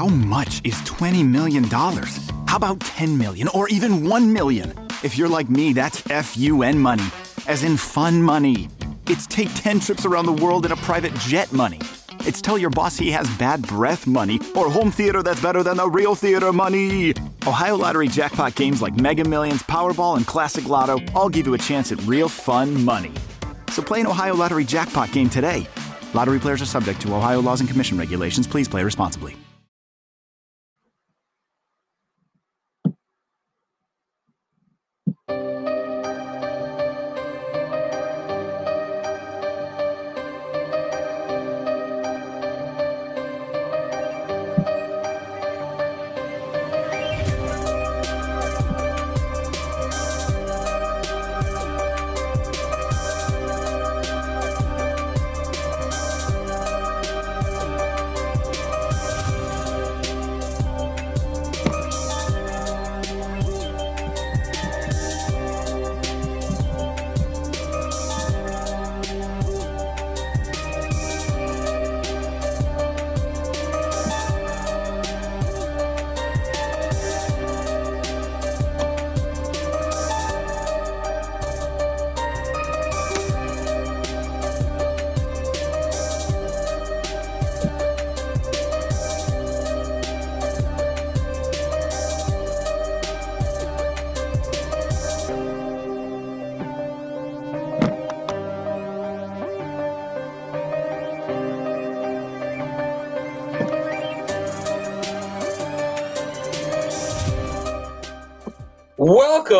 How much is $20 million? How about 10 million or even 1 million? If you're like me, that's F-U-N money, as in fun money. It's take 10 trips around the world in a private jet money. It's tell your boss he has bad breath money or home theater that's better than the real theater money. Ohio Lottery jackpot games like Mega Millions, Powerball, and Classic Lotto all give you a chance at real fun money. So play an Ohio Lottery jackpot game today. Lottery players are subject to Ohio laws and commission regulations. Please play responsibly.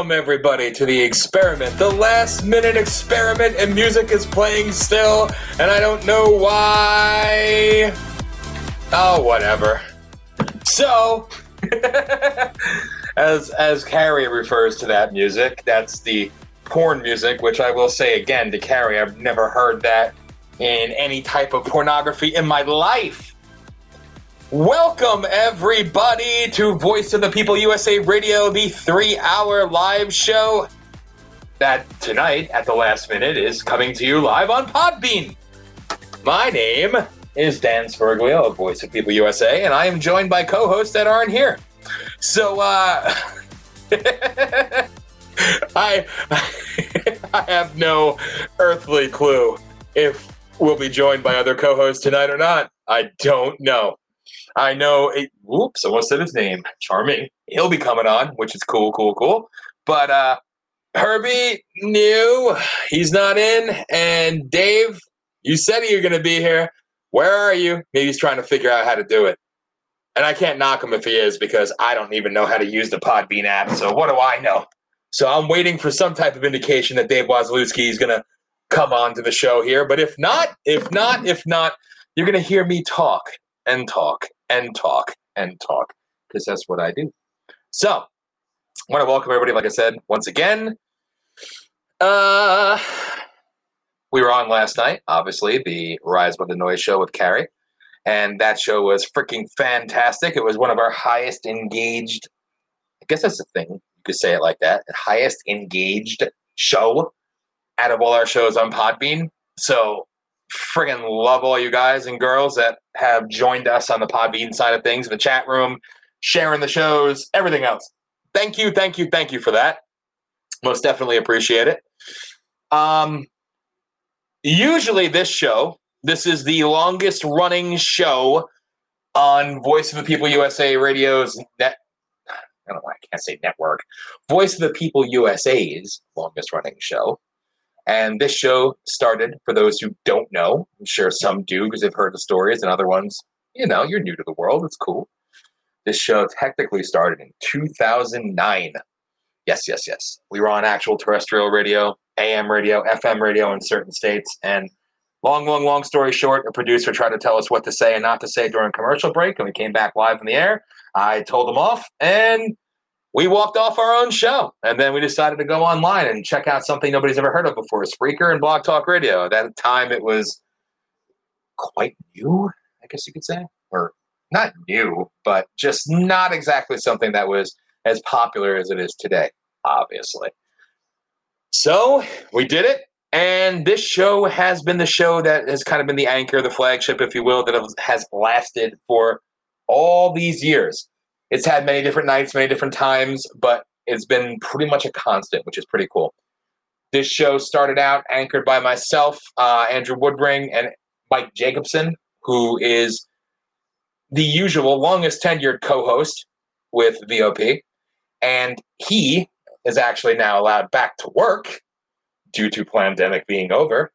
Welcome, everybody, to the experiment. The last minute experiment, and music is playing still, and I don't know why. Oh, whatever. So, as as Carrie refers to that music, that's the porn music, which I will say again to Carrie, I've never heard that in any type of pornography in my life. Welcome, everybody, to Voice of the People USA Radio, the three hour live show that tonight, at the last minute, is coming to you live on Podbean. My name is Dan Sperglio of Voice of People USA, and I am joined by co hosts that aren't here. So, uh, I, I have no earthly clue if we'll be joined by other co hosts tonight or not. I don't know. I know. It, whoops, I almost said his name. Charming. He'll be coming on, which is cool, cool, cool. But uh, Herbie new. He's not in. And Dave, you said you're going to be here. Where are you? Maybe he's trying to figure out how to do it. And I can't knock him if he is because I don't even know how to use the Podbean app. So what do I know? So I'm waiting for some type of indication that Dave Wazlewski is going to come on to the show here. But if not, if not, if not, you're going to hear me talk and talk and talk and talk because that's what I do. So, I want to welcome everybody, like I said, once again. Uh, we were on last night, obviously, the Rise Above the Noise show with Carrie. And that show was freaking fantastic. It was one of our highest engaged, I guess that's the thing. You could say it like that. Highest engaged show out of all our shows on Podbean. So friggin' love all you guys and girls that have joined us on the Podbean side of things, the chat room, sharing the shows, everything else. Thank you, thank you, thank you for that. Most definitely appreciate it. Um, usually, this show, this is the longest running show on Voice of the People USA Radio's net. I don't know. I can't say network. Voice of the People USA's longest running show. And this show started, for those who don't know, I'm sure some do because they've heard the stories, and other ones, you know, you're new to the world. It's cool. This show technically started in 2009. Yes, yes, yes. We were on actual terrestrial radio, AM radio, FM radio in certain states. And long, long, long story short, a producer tried to tell us what to say and not to say during commercial break. And we came back live in the air. I told them off, and we walked off our own show and then we decided to go online and check out something nobody's ever heard of before Spreaker and Blog Talk Radio. At that time, it was quite new, I guess you could say, or not new, but just not exactly something that was as popular as it is today, obviously. So we did it. And this show has been the show that has kind of been the anchor, the flagship, if you will, that has lasted for all these years. It's had many different nights, many different times, but it's been pretty much a constant, which is pretty cool. This show started out anchored by myself, uh, Andrew Woodring, and Mike Jacobson, who is the usual longest tenured co host with VOP. And he is actually now allowed back to work due to pandemic being over.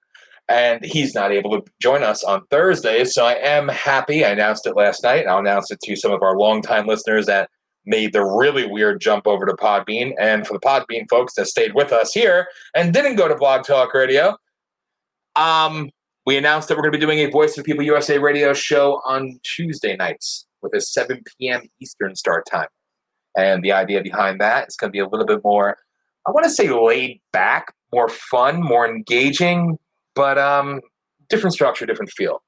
And he's not able to join us on Thursday. So I am happy. I announced it last night. I'll announce it to some of our longtime listeners that made the really weird jump over to Podbean. And for the Podbean folks that stayed with us here and didn't go to Blog Talk Radio, um, we announced that we're going to be doing a Voice of People USA radio show on Tuesday nights with a 7 p.m. Eastern start time. And the idea behind that is going to be a little bit more, I want to say laid back, more fun, more engaging, but um, different structure, different feel.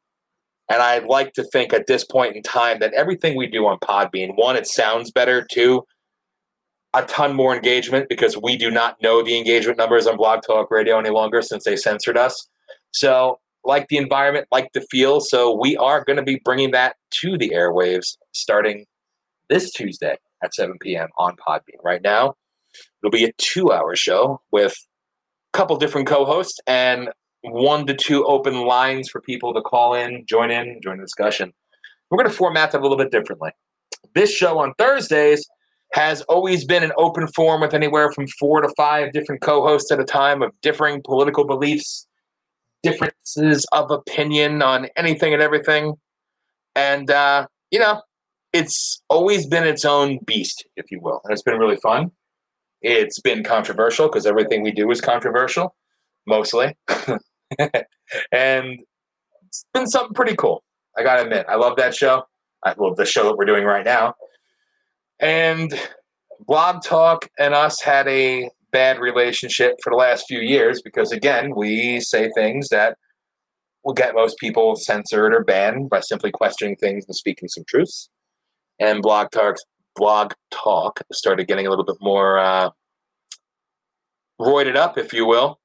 And I'd like to think at this point in time that everything we do on Podbean, one, it sounds better. Two, a ton more engagement because we do not know the engagement numbers on Blog Talk Radio any longer since they censored us. So, like the environment, like the feel. So, we are going to be bringing that to the airwaves starting this Tuesday at 7 p.m. on Podbean. Right now, it'll be a two hour show with a couple different co hosts and one to two open lines for people to call in, join in, join the discussion. We're going to format that a little bit differently. This show on Thursdays has always been an open forum with anywhere from four to five different co hosts at a time of differing political beliefs, differences of opinion on anything and everything. And, uh, you know, it's always been its own beast, if you will. And it's been really fun. It's been controversial because everything we do is controversial, mostly. and it's been something pretty cool. I gotta admit, I love that show. I love the show that we're doing right now. And Blog Talk and us had a bad relationship for the last few years because, again, we say things that will get most people censored or banned by simply questioning things and speaking some truths. And Blog Talk, Blog Talk started getting a little bit more uh, roided up, if you will,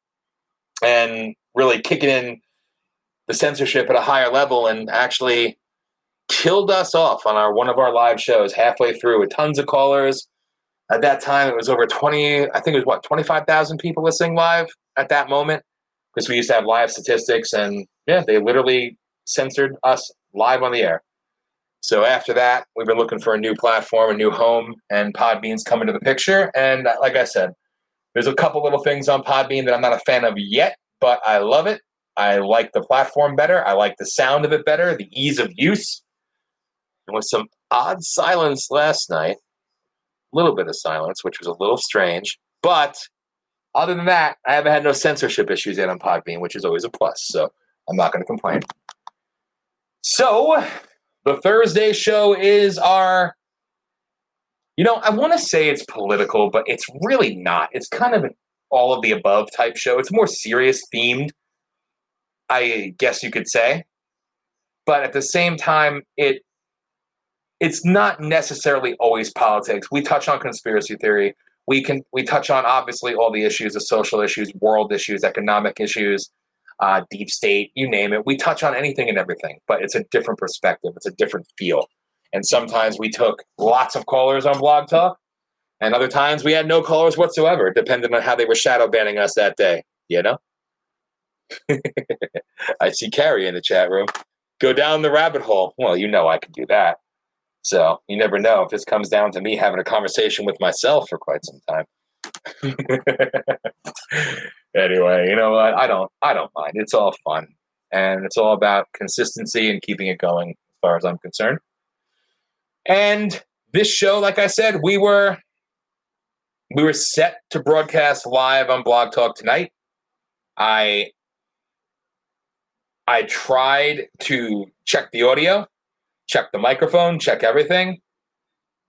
and really kicking in the censorship at a higher level and actually killed us off on our one of our live shows halfway through with tons of callers. At that time, it was over 20, I think it was what, 25,000 people listening live at that moment because we used to have live statistics and yeah, they literally censored us live on the air. So after that, we've been looking for a new platform, a new home, and Podbean's coming to the picture. And like I said, there's a couple little things on Podbean that I'm not a fan of yet, but I love it. I like the platform better. I like the sound of it better, the ease of use. And with some odd silence last night, a little bit of silence, which was a little strange. But other than that, I haven't had no censorship issues yet on Podbean, which is always a plus. So I'm not going to complain. So the Thursday show is our, you know, I want to say it's political, but it's really not. It's kind of an all of the above type show. It's more serious themed, I guess you could say. But at the same time, it it's not necessarily always politics. We touch on conspiracy theory. We can we touch on obviously all the issues, the social issues, world issues, economic issues, uh, deep state, you name it. We touch on anything and everything, but it's a different perspective. It's a different feel. And sometimes we took lots of callers on Blog Talk, and other times we had no callers whatsoever, depending on how they were shadow banning us that day. You know? I see Carrie in the chat room. Go down the rabbit hole. Well, you know I can do that. So you never know if this comes down to me having a conversation with myself for quite some time. anyway, you know what? I don't I don't mind. It's all fun. And it's all about consistency and keeping it going as far as I'm concerned. And this show, like I said, we were we were set to broadcast live on Blog Talk tonight. I I tried to check the audio, check the microphone, check everything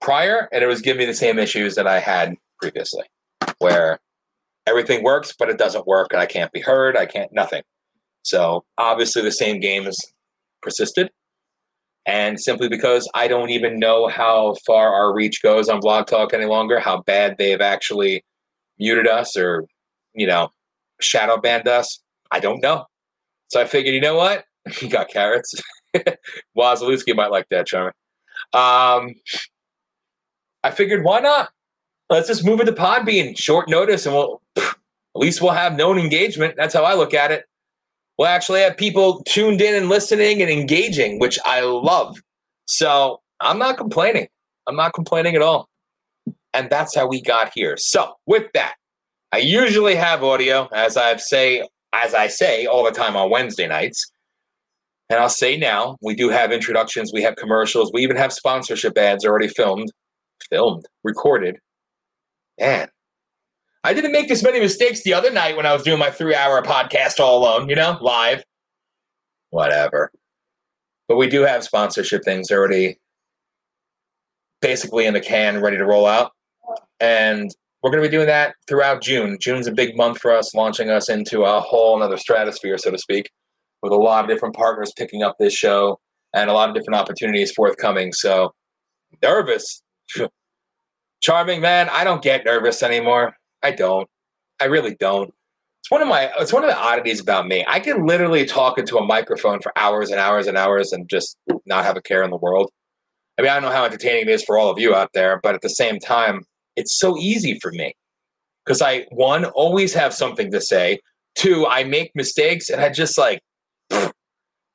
prior, and it was giving me the same issues that I had previously, where everything works, but it doesn't work, and I can't be heard. I can't nothing. So obviously, the same game has persisted and simply because I don't even know how far our reach goes on Blog Talk any longer, how bad they've actually muted us or, you know, shadow banned us. I don't know. So I figured, you know what? you got carrots. Wazalewski might like that, Charlie. Um, I figured, why not? Let's just move it to Podbean, short notice, and we'll at least we'll have known engagement. That's how I look at it. We'll actually have people tuned in and listening and engaging, which I love. So I'm not complaining. I'm not complaining at all. And that's how we got here. So with that, I usually have audio, as I say, as I say all the time on Wednesday nights. And I'll say now, we do have introductions, we have commercials, we even have sponsorship ads already filmed, filmed, recorded. Man, I didn't make this many mistakes the other night when I was doing my three hour podcast all alone, you know, live. Whatever. But we do have sponsorship things already basically in the can, ready to roll out. And we're going to be doing that throughout June. June's a big month for us, launching us into a whole another stratosphere, so to speak, with a lot of different partners picking up this show and a lot of different opportunities forthcoming. So nervous. Charming man, I don't get nervous anymore. I don't. I really don't. It's one of my it's one of the oddities about me. I can literally talk into a microphone for hours and hours and hours and just not have a care in the world. I mean, I don't know how entertaining it is for all of you out there, but at the same time, it's so easy for me because I one always have something to say. Two, I make mistakes, and I just like,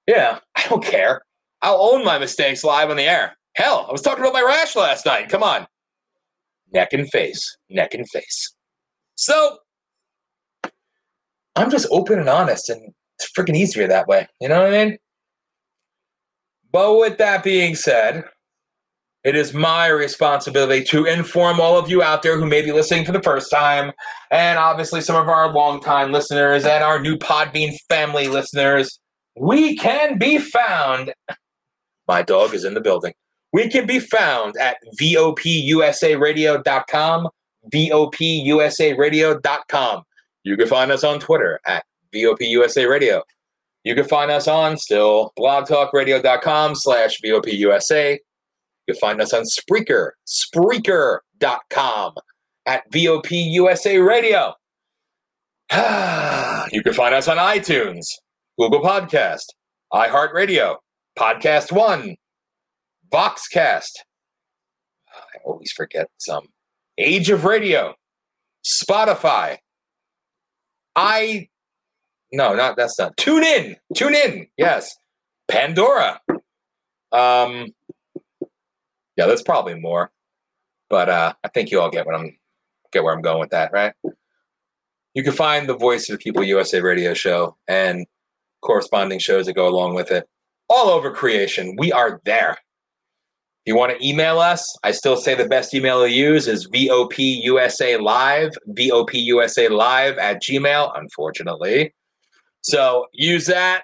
yeah, I don't care. I'll own my mistakes live on the air. Hell, I was talking about my rash last night. Come on, neck and face, neck and face. So I'm just open and honest, and it's freaking easier that way. You know what I mean? But with that being said, it is my responsibility to inform all of you out there who may be listening for the first time, and obviously some of our longtime listeners and our new Podbean family listeners. We can be found. My dog is in the building. We can be found at VOPUSARadio.com, VOPUSARadio.com. You can find us on Twitter at VOPUSARadio. You can find us on still blogtalkradio.com slash VOPUSA. You can find us on Spreaker, Spreaker.com at VOP USA Radio. you can find us on iTunes, Google Podcast, iHeartRadio, Podcast One, Voxcast. I always forget some. Age of Radio, Spotify. I no, not that's not. Tune in. Tune in. Yes. Pandora. Um yeah, there's probably more, but uh, I think you all get what I'm get where I'm going with that, right? You can find the Voice of the People USA radio show and corresponding shows that go along with it all over creation. We are there. You want to email us, I still say the best email to use is VOPUSA Live, VOPUSA Live at Gmail, unfortunately. So use that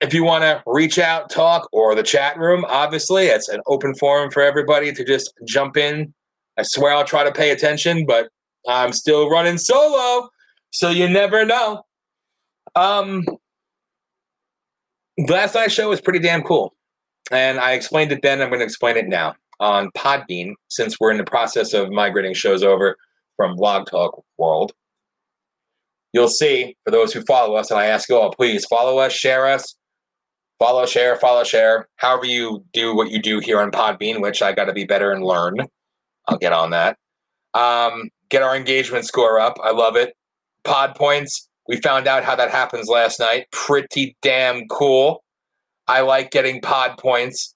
if you want to reach out, talk, or the chat room, obviously, it's an open forum for everybody to just jump in. I swear I'll try to pay attention, but I'm still running solo, so you never know. Um, last night's show was pretty damn cool, and I explained it then. I'm going to explain it now on Podbean, since we're in the process of migrating shows over from Blog Talk World. You'll see for those who follow us, and I ask you all, please follow us, share us, follow, share, follow, share. However you do what you do here on Podbean, which I got to be better and learn. I'll get on that. Um, get our engagement score up. I love it. Pod points. We found out how that happens last night. Pretty damn cool. I like getting pod points.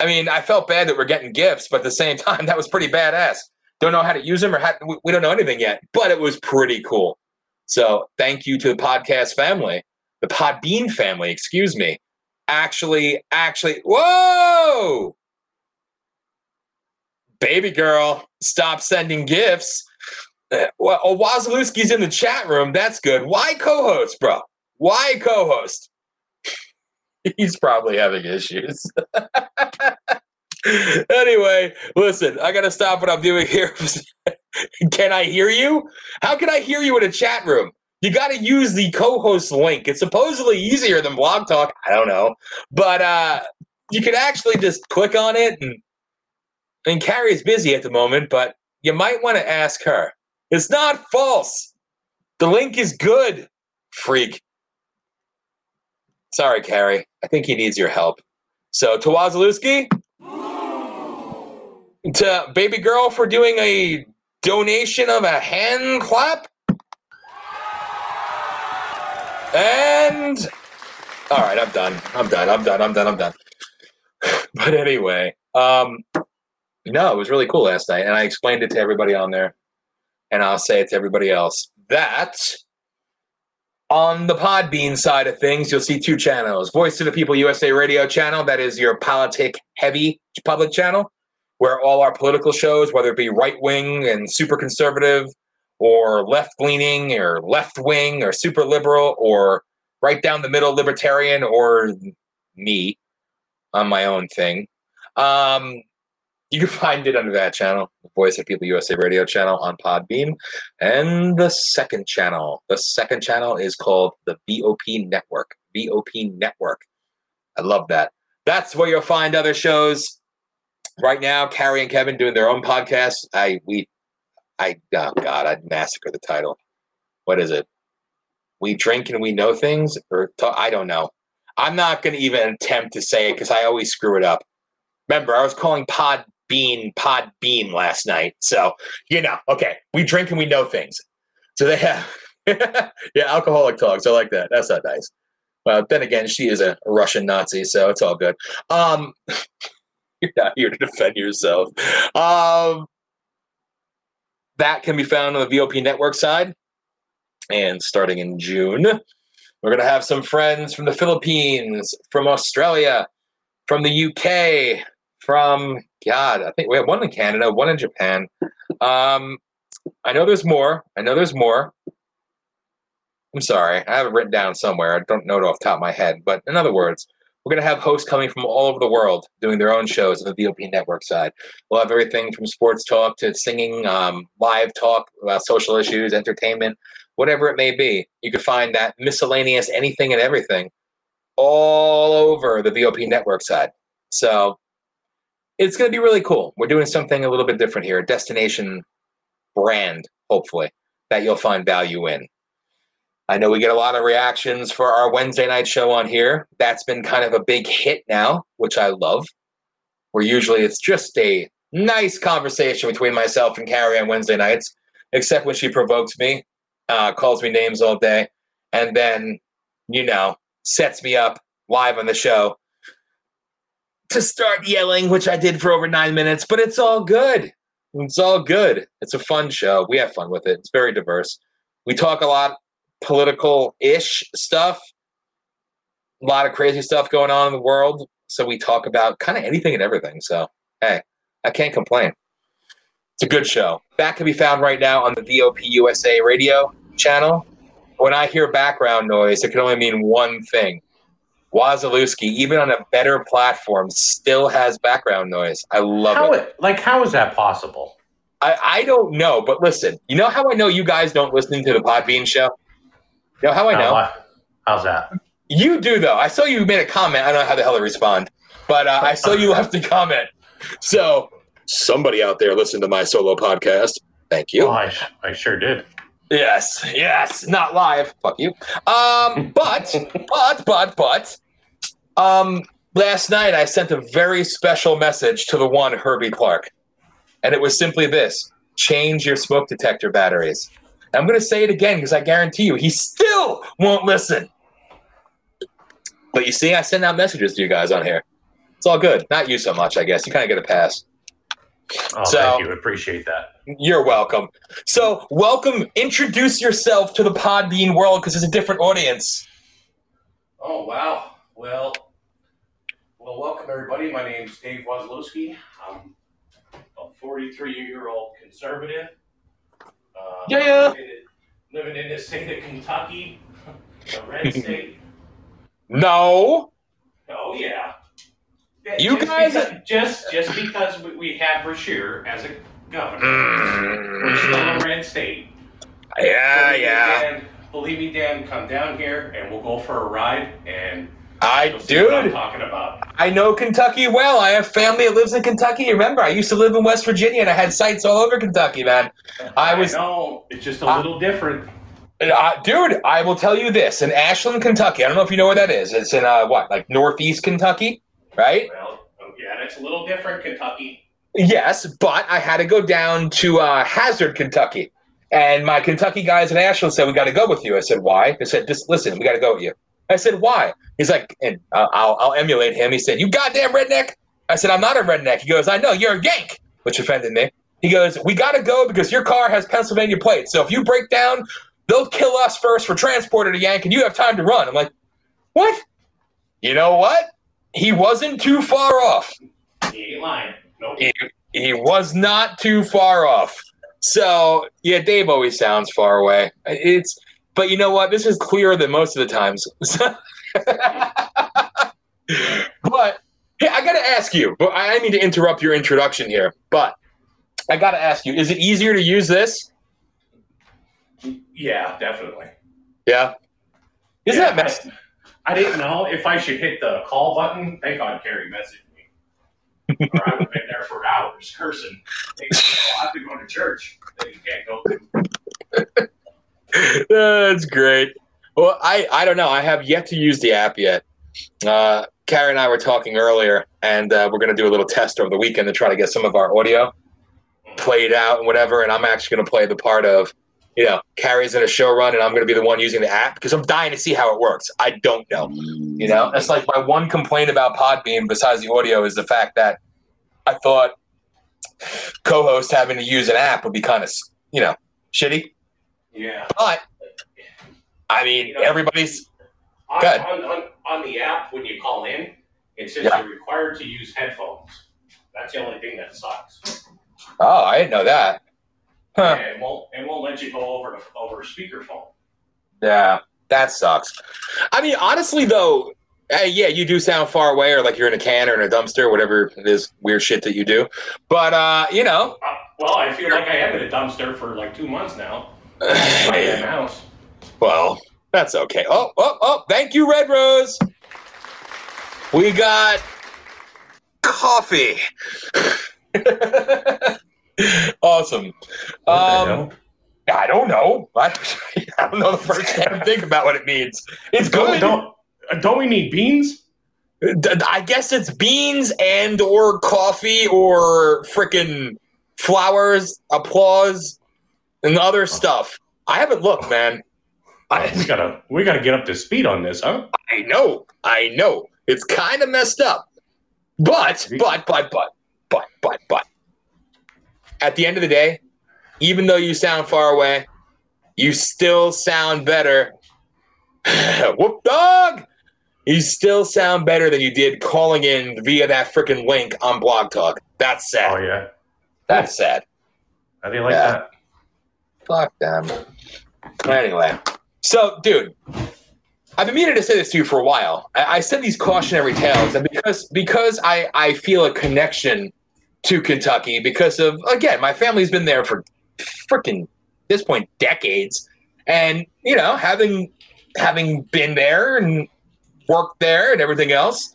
I mean, I felt bad that we're getting gifts, but at the same time, that was pretty badass. Don't know how to use them or how, we don't know anything yet, but it was pretty cool. So thank you to the podcast family, the Podbean family, excuse me, actually, actually, whoa, baby girl, stop sending gifts. Uh, well, oh, Wazalewski's in the chat room. That's good. Why co-host, bro? Why co-host? He's probably having issues. anyway, listen, I gotta stop what I'm doing here. can I hear you? How can I hear you in a chat room? you got to use the co-host link. It's supposedly easier than Blog Talk. I don't know, but uh, you can actually just click on it. And, and Carrie's busy at the moment, but you might want to ask her. It's not false. The link is good, freak. Sorry, Carrie. I think he needs your help. So, to Wazalewski, to baby girl for doing a donation of a hand clap. And all right, I'm done. I'm done. I'm done. I'm done. I'm done. but anyway, um, no, it was really cool last night, and I explained it to everybody on there, and I'll say it to everybody else that on the Podbean side of things, you'll see two channels: Voice of the People USA Radio channel, that is your politic heavy public channel, where all our political shows, whether it be right wing and super conservative, or left leaning, or left wing, or super liberal, or right down the middle libertarian, or me on my own thing. Um, you can find it under that channel, the Voice of People USA radio channel on Podbean. And the second channel, the second channel is called the VOP Network. VOP Network. I love that. That's where you'll find other shows. Right now, Carrie and Kevin doing their own podcast. I we I oh god, I'd massacre the title. What is it? We drink and we know things, or I don't know. I'm not going to even attempt to say it because I always screw it up. Remember, I was calling Pod Bean Pod Bean last night, so you know. Okay, we drink and we know things. So they have, yeah, alcoholic talks. I like that. That's not nice. Well, then again, she is a Russian Nazi, so it's all good. Um, you're not here to defend yourself. Um, that can be found on the VOP network side. And starting in June, we're going to have some friends from the Philippines, from Australia, from the UK, from God, I think we have one in Canada, one in Japan. Um, I know there's more. I know there's more. I'm sorry, I have it written down somewhere. I don't know it off the top of my head, but in other words, we're going to have hosts coming from all over the world doing their own shows on the VOP network side. We'll have everything from sports talk to singing, um, live talk about social issues, entertainment, whatever it may be. You can find that miscellaneous anything and everything all over the VOP network side. So it's going to be really cool. We're doing something a little bit different here, a destination brand, hopefully, that you'll find value in. I know we get a lot of reactions for our Wednesday night show on here. That's been kind of a big hit now, which I love. Where usually it's just a nice conversation between myself and Carrie on Wednesday nights, except when she provokes me, uh, calls me names all day, and then, you know, sets me up live on the show to start yelling, which I did for over nine minutes, but it's all good. It's all good. It's a fun show. We have fun with it. It's very diverse. We talk a lot political ish stuff, a lot of crazy stuff going on in the world. So we talk about kind of anything and everything. So, hey, I can't complain. It's a good show. That can be found right now on the VOP USA radio channel. When I hear background noise, it can only mean one thing. Wazalewski, even on a better platform, still has background noise. I love how it. Like, how is that possible? I, I don't know, but listen, you know how I know you guys don't listen to the Podbean show? You know how I know? Uh, how's that? You do though. I saw you made a comment. I don't know how the hell to respond, but uh, I saw you left a comment. So somebody out there listen to my solo podcast. Thank you. Oh, I, I sure did. Yes, yes, not live. Fuck you. Um, but, but, but, but, um, last night I sent a very special message to the one Herbie Clark, and it was simply this: change your smoke detector batteries. I'm going to say it again because I guarantee you he still won't listen. But you see, I send out messages to you guys on here. It's all good. Not you so much, I guess. You kind of get a pass. Oh, So- thank you. Appreciate that. You're welcome. So, welcome. Introduce yourself to the Podbean world because it's a different audience. Oh wow! Well, well, welcome everybody. My name is Dave Wazlowski. I'm a 43 year old conservative. Uh, Yeah. Living in, living in the state of Kentucky, the red state. No. Oh yeah. You just guys- because, just just because we, we had Beshear as a governor, we're still Mm, a red state. yeah, Believe me, yeah. Dan, believe me, Dan, come down here and we'll go for a ride and I, you'll see I'm talking about. I know Kentucky well. I have family that lives in Kentucky. Remember, I used to live in West Virginia and I had sites all over Kentucky, man. I was- know it's just a I- little different. Uh, dude, I will tell you this: in Ashland, Kentucky. I don't know if you know where that is. It's in uh, what, like northeast Kentucky, right? Well, oh, yeah, that's a little different, Kentucky. Yes, but I had to go down to uh, Hazard, Kentucky. And my Kentucky guys in Ashland said, We got to go with you. I said, Why? They said, Just listen, we got to go with you. I said, Why? He's like, and uh, I'll, I'll emulate him. He said, You goddamn redneck. I said, I'm not a redneck. He goes, I know, you're a Yank, which offended me. He goes, We got to go because your car has Pennsylvania plates. So if you break down, they'll kill us first for transporter to Yank and you have time to run. I'm like, What? You know what? He wasn't too far off. He ain't lying. Nope. He, he was not too far off. So yeah, Dave always sounds far away. It's but you know what? This is clearer than most of the times. but hey, I gotta ask you. But I need to interrupt your introduction here. But I gotta ask you: Is it easier to use this? Yeah, definitely. Yeah. Isn't Yeah, that messed? I, I didn't know if I should hit the call button. Thank God Carrie messaged me. or I would have been there for hours cursing. Hey, I have to go to church you can't go to. That's great. Well, I, I don't know. I have yet to use the app yet. Uh, Carrie and I were talking earlier, and uh, we're going to do a little test over the weekend to try to get some of our audio played out and whatever. And I'm actually going to play the part of, you know, Carrie's in a show run, and I'm going to be the one using the app because I'm dying to see how it works. I don't know. You know, that's like my one complaint about Podbean besides the audio is the fact that I thought co-host having to use an app would be kind of, you know, shitty. Yeah. But I mean, You know, everybody's On, Good. on, on, on the app, when you call in, it says Yeah. you're required to use headphones. That's the only thing that sucks. oh, I didn't know that. Huh. And it won't it won't let you go over to, over speakerphone. Yeah, that sucks. I mean, honestly, though, hey, yeah, you do sound far away, or like you're in a can or in a dumpster, whatever it is, weird shit that you do. But uh, you know, Uh, well, I feel like I am in a dumpster for like two months now. I am house. well, that's okay. Oh, oh, oh! Thank you, Red Rose. We got coffee. awesome. Um, hell? I don't know. I, I don't know the first time to think about what it means. It's good. Don't, don't, don't we need beans? I guess it's beans and or coffee or freaking flowers, applause, and the other oh. stuff. I haven't looked, oh. man. Oh, we I, gotta we gotta get up to speed on this, huh? I know, I know. It's kind of messed up. But, but, but, but, but, but, but. At the end of the day, even though you sound far away, you still sound better. Whoop dog! You still sound better than you did calling in via that freaking link on Blog Talk. That's sad. Oh yeah. That's sad. How do you like Yeah. that? Fuck them. Anyway, so dude, I've been meaning to say this to you for a while. I, I said these cautionary tales, and because because I I feel a connection to Kentucky because of again my family's been there for freaking this point decades, and you know having having been there and worked there and everything else,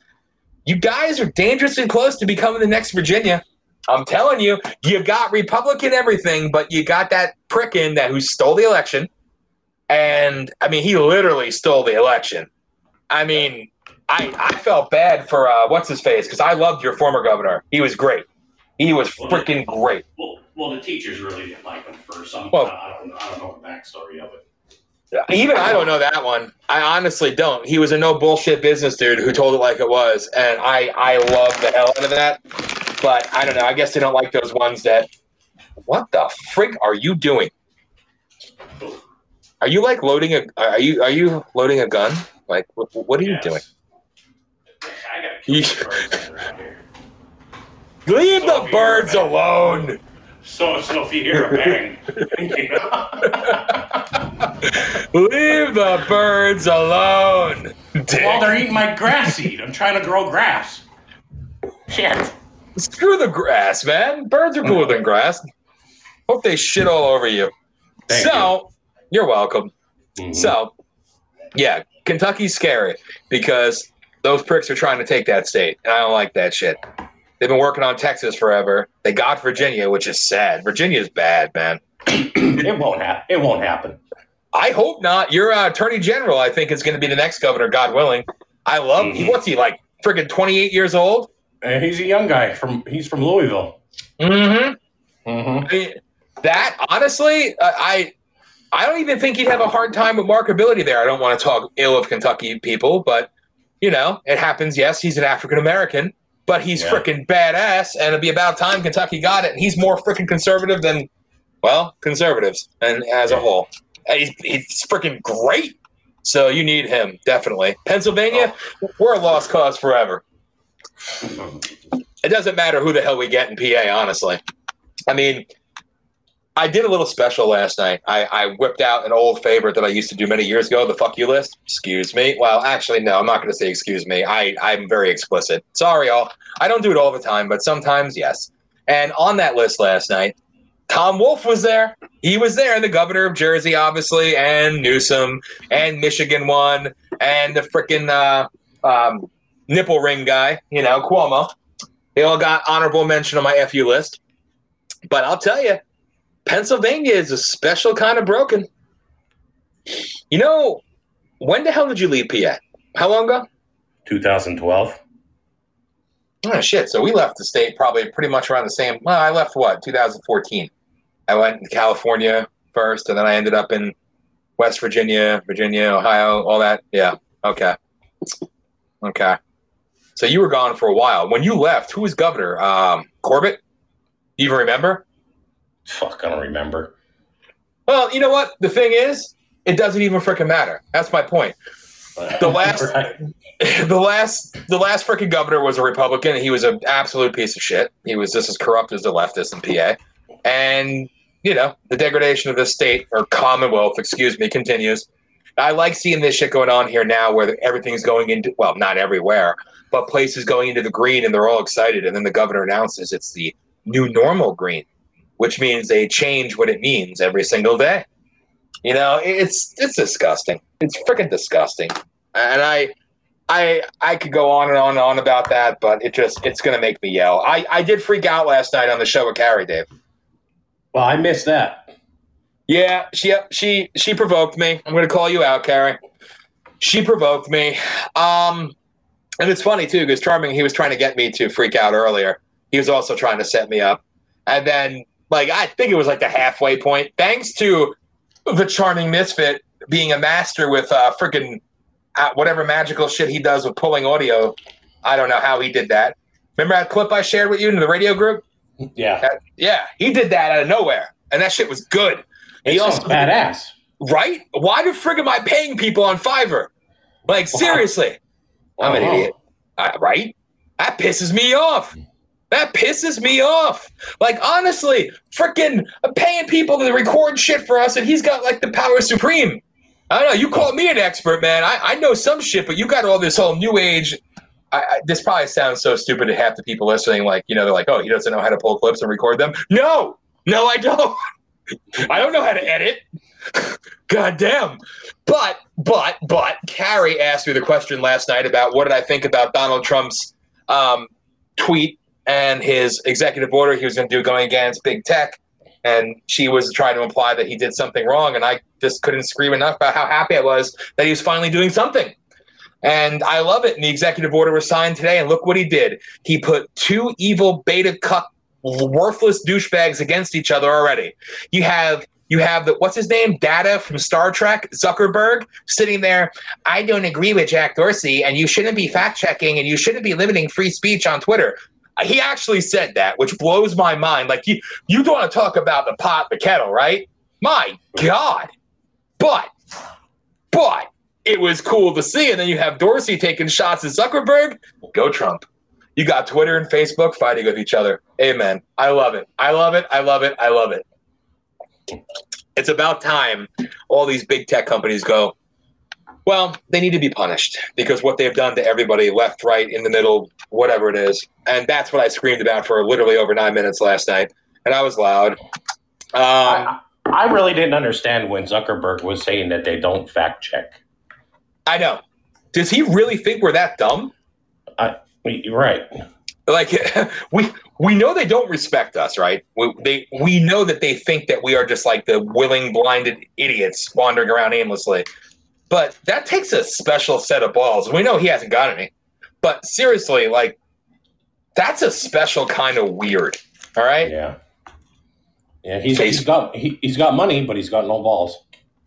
you guys are dangerously close to becoming the next Virginia. I'm telling you, you got Republican everything, but you got that prick in that who stole the election. And I mean, he literally stole the election. I mean, I I felt bad for uh, what's his face because I loved your former governor. He was great. He was freaking great. Well, well, the teachers really didn't like him for some. Well- I, don't, I don't know the backstory of it. Even I don't know that one. I honestly don't. He was a no bullshit business dude who told it like it was, and I I love the hell out of that. But I don't know. I guess they don't like those ones that. What the frick are you doing? Are you like loading a? Are you are you loading a gun? Like what, what are you Yes. doing? I gotta kill You- the birds that are out here. Leave So the you birds alone. So, so if you hear a bang, you know, Leave the birds alone. Dick. while they're eating my grass seed, I'm trying to grow grass. Shit. Screw the grass, man. Birds are cooler than grass. Hope they shit all over you. Thank so, you. are welcome. Mhm. So, yeah, Kentucky's scary because those pricks are trying to take that state, and I don't like that shit. They've been working on Texas forever. They got Virginia, which is sad. Virginia's bad, man. It won't happen. It won't happen. I hope not. Your uh, attorney general, I think, is going to be the next governor, God willing. I love. Mhm. What's he like? Freaking twenty eight years old. Uh, he's a young guy from. He's from Louisville. Mm-hmm. Mm-hmm. I mean, that honestly, uh, I I don't even think he'd have a hard time with markability there. I don't want to talk ill of Kentucky people, but you know, it happens. Yes, he's an African American, but he's Yeah. freaking badass, and it'd be about time Kentucky got it. And he's more freaking conservative than well conservatives, and as a whole, he's he's freaking great. So you need him definitely. Pennsylvania, we're a lost cause forever. It doesn't matter who the hell we get in PA, honestly. I mean, I did a little special last night. I, I whipped out an old favorite that I used to do many years ago, the fuck you list. Excuse me. Well, actually, no, I'm not going to say excuse me. I, I'm very explicit. Sorry, y'all. I don't do it all the time, but sometimes, yes. And on that list last night, Tom Wolf was there. He was there, and the governor of Jersey, obviously, and Newsom, and Michigan won, and the freaking uh, um, nipple ring guy, you know, Cuomo. They all got honorable mention on my FU list. But I'll tell you, Pennsylvania is a special kind of broken. You know, when the hell did you leave PA? How long ago? 2012. Oh shit! So we left the state probably pretty much around the same. Well, I left what 2014. I went to California first, and then I ended up in West Virginia, Virginia, Ohio, all that. Yeah. Okay. Okay. So you were gone for a while. When you left, who was governor? Um, Corbett. You even remember? Fuck, I don't remember. Well, you know what? The thing is, it doesn't even freaking matter. That's my point. The last- Right. the last the last freaking governor was a Republican. He was an absolute piece of shit. He was just as corrupt as the leftists in PA. And you know, the degradation of this state or Commonwealth, excuse me, continues. I like seeing this shit going on here now where everything's going into well, not everywhere, but places going into the green and they're all excited and then the governor announces it's the new normal green, which means they change what it means every single day. You know, it's it's disgusting. It's freaking disgusting. And I I I could go on and on and on about that, but it just it's gonna make me yell. I I did freak out last night on the show with Carrie, Dave. Well, I missed that. Yeah, she she she provoked me. I'm gonna call you out, Carrie. She provoked me. Um, and it's funny too because Charming he was trying to get me to freak out earlier. He was also trying to set me up, and then like I think it was like the halfway point. Thanks to the Charming Misfit being a master with uh, freaking uh, whatever magical shit he does with pulling audio. I don't know how he did that. Remember that clip I shared with you in the radio group? Yeah. That- yeah, he did that out of nowhere, and that shit was good. He also badass. right? Why the frig am I paying people on Fiverr? Like seriously, I'm an idiot, uh, right? That pisses me off. That pisses me off. Like honestly, freaking paying people to record shit for us, and he's got like the power supreme. I don't know. You call me an expert, man. I, I know some shit, but you got all this whole new age. I, I, this probably sounds so stupid to half the people listening. Like you know, they're like, "Oh, he doesn't know how to pull clips and record them." No, no, I don't. I don't know how to edit. God damn. But, but, but, Carrie asked me the question last night about what did I think about Donald Trump's um, tweet and his executive order he was going to do going against big tech. And she was trying to imply that he did something wrong. And I just couldn't scream enough about how happy I was that he was finally doing something. And I love it. And the executive order was signed today. And look what he did. He put two evil beta cuck worthless douchebags against each other already. You have you have the what's his name, Data from Star Trek, Zuckerberg, sitting there. I don't agree with Jack Dorsey, and you shouldn't be fact checking, and you shouldn't be limiting free speech on Twitter. Uh, he actually said that, which blows my mind. Like you, you don't want to talk about the pot, the kettle, right? My God, but, but it was cool to see. And then you have Dorsey taking shots at Zuckerberg. Go Trump. You got Twitter and Facebook fighting with each other. Amen. I love it. I love it. I love it. I love it. It's about time all these big tech companies go, well, they need to be punished because what they've done to everybody, left, right, in the middle, whatever it is. And that's what I screamed about for literally over nine minutes last night. And I was loud. Um, I, I really didn't understand when Zuckerberg was saying that they don't fact check. I know. Does he really think we're that dumb? You're right. like we we know they don't respect us right we, they we know that they think that we are just like the willing blinded idiots wandering around aimlessly but that takes a special set of balls we know he hasn't got any but seriously like that's a special kind of weird All right. Yeah. Yeah, he's, he's got he, he's got money, but he's got no balls.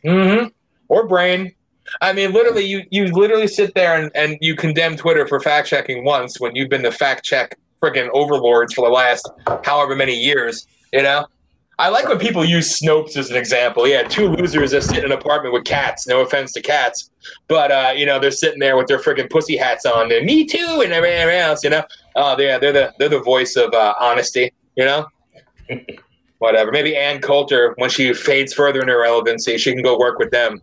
Mm-hmm. Or brain. I mean, literally, you you literally sit there and, and you condemn Twitter for fact checking once when you've been the fact check freaking overlords for the last however many years. You know, I like when people use Snopes as an example. Yeah, two losers that sit in an apartment with cats. No offense to cats, but uh, you know they're sitting there with their freaking pussy hats on and me too and everything else. You know, oh yeah, they're the they're the voice of uh, honesty. You know. Whatever. Maybe Ann Coulter, when she fades further in her relevancy, she can go work with them.